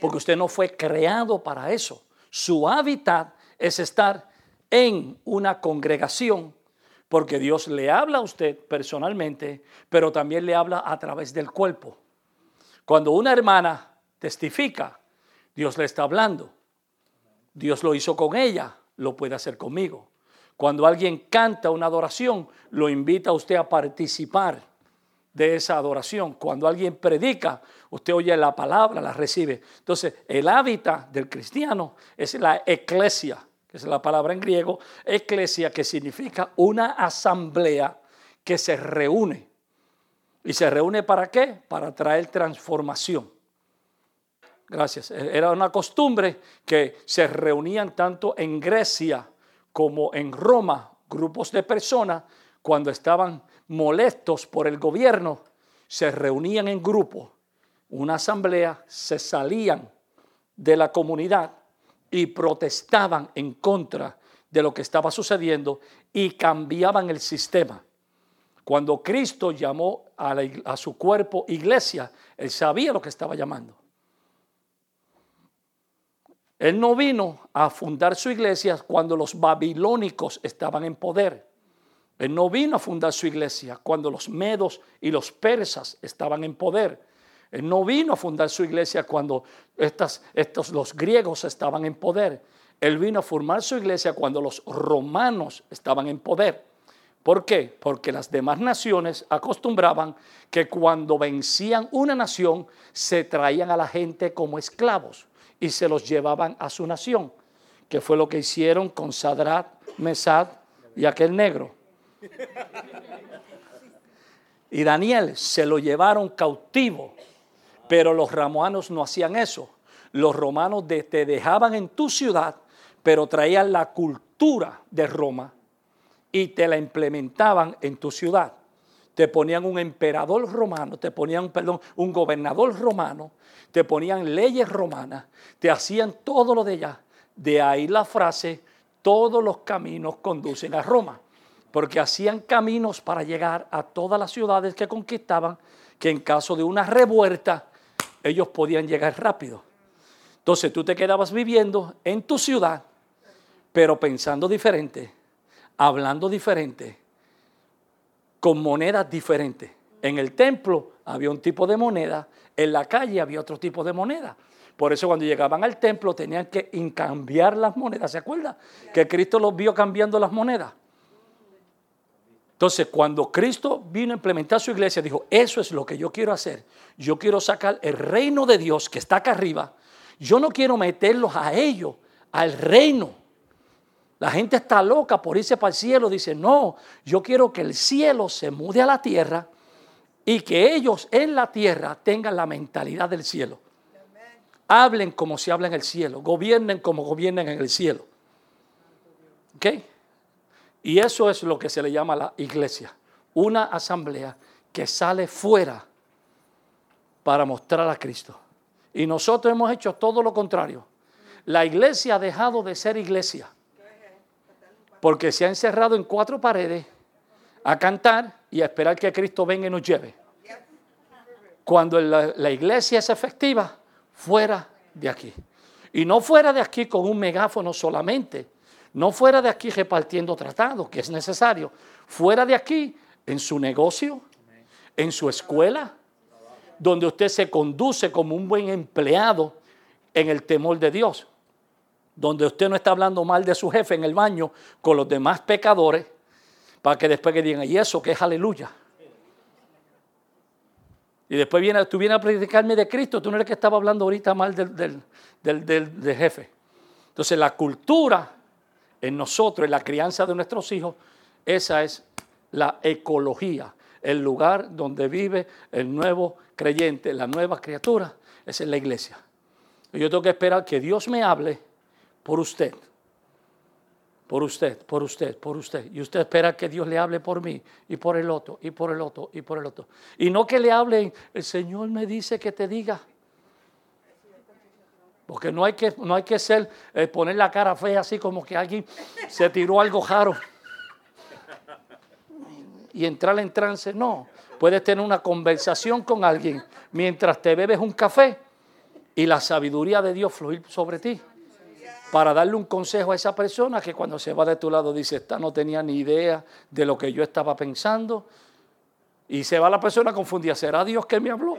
Porque usted no fue creado para eso. Su hábitat es estar en una congregación, porque Dios le habla a usted personalmente, pero también le habla a través del cuerpo. Cuando una hermana testifica, Dios le está hablando. Dios lo hizo con ella, lo puede hacer conmigo. Cuando alguien canta una adoración, lo invita a usted a participar de esa adoración. Cuando alguien predica, usted oye la palabra, la recibe. Entonces, el hábitat del cristiano es la eclesia, que es la palabra en griego, eclesia, que significa una asamblea que se reúne. ¿Y se reúne para qué? Para traer transformación. Gracias. Era una costumbre que se reunían tanto en Grecia como en Roma, grupos de personas, cuando estaban molestos por el gobierno, se reunían en grupo, una asamblea, se salían de la comunidad y protestaban en contra de lo que estaba sucediendo y cambiaban el sistema. Cuando Cristo llamó a, a, su cuerpo iglesia, él sabía lo que estaba llamando. Él no vino a fundar su iglesia cuando los babilónicos estaban en poder. Él no vino a fundar su iglesia cuando los medos y los persas estaban en poder. Él no vino a fundar su iglesia cuando estos, los griegos estaban en poder. Él vino a formar su iglesia cuando los romanos estaban en poder. ¿Por qué? Porque las demás naciones acostumbraban que cuando vencían una nación se traían a la gente como esclavos y se los llevaban a su nación, que fue lo que hicieron con Sadrat, Mesad y aquel negro. Y Daniel se lo llevaron cautivo, pero los romanos no hacían eso. Los romanos te dejaban en tu ciudad, pero traían la cultura de Roma y te la implementaban en tu ciudad. Te ponían un emperador romano, te ponían, perdón, un gobernador romano, te ponían leyes romanas, te hacían todo lo de allá. De ahí la frase, todos los caminos conducen a Roma porque hacían caminos para llegar a todas las ciudades que conquistaban, que en caso de una revuelta ellos podían llegar rápido. Entonces tú te quedabas viviendo en tu ciudad, pero pensando diferente, hablando diferente, con monedas diferentes. En el templo había un tipo de moneda, en la calle había otro tipo de moneda. Por eso cuando llegaban al templo tenían que cambiar las monedas. ¿Se acuerda? Que Cristo los vio cambiando las monedas. Entonces, cuando Cristo vino a implementar su iglesia, dijo, eso es lo que yo quiero hacer. Yo quiero sacar el reino de Dios que está acá arriba. Yo no quiero meterlos a ellos, al reino. La gente está loca por irse para el cielo. Dice, no, yo quiero que el cielo se mude a la tierra y que ellos en la tierra tengan la mentalidad del cielo. Hablen como se habla en el cielo, gobiernen como gobiernen en el cielo. ¿Ok? Y eso es lo que se le llama la iglesia, una asamblea que sale fuera para mostrar a Cristo. Y nosotros hemos hecho todo lo contrario. La iglesia ha dejado de ser iglesia porque se ha encerrado en cuatro paredes a cantar y a esperar que Cristo venga y nos lleve. Cuando la, iglesia es efectiva, fuera de aquí. Y no fuera de aquí con un megáfono solamente, no fuera de aquí repartiendo tratados, que es necesario. Fuera de aquí, en su negocio, en su escuela, donde usted se conduce como un buen empleado en el temor de Dios. Donde usted no está hablando mal de su jefe en el baño con los demás pecadores, para que después digan, y eso que es aleluya. Y después viene, tú vienes a predicarme de Cristo, tú no eres que estaba hablando ahorita mal del, del, del, del- jefe. Entonces la cultura en nosotros, en la crianza de nuestros hijos, esa es la ecología, el lugar donde vive el nuevo creyente, la nueva criatura, esa es la iglesia. Yo tengo que esperar que Dios me hable por usted, por usted, por usted, por usted. Y usted espera que Dios le hable por mí y por el otro, y por el otro, y por el otro. Y no que le hable, el Señor me dice que te diga. Porque no hay que, no hay que ser, eh, poner la cara fea así como que alguien se tiró algo raro y entrar en trance. No, puedes tener una conversación con alguien mientras te bebes un café y la sabiduría de Dios fluir sobre ti. Para darle un consejo a esa persona que cuando se va de tu lado dice, esta no tenía ni idea de lo que yo estaba pensando. Y se va la persona confundida, ¿será Dios que me habló?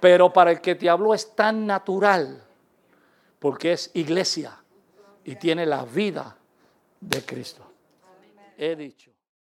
Pero para el que te habló es tan natural, porque es iglesia y tiene la vida de Cristo. He dicho.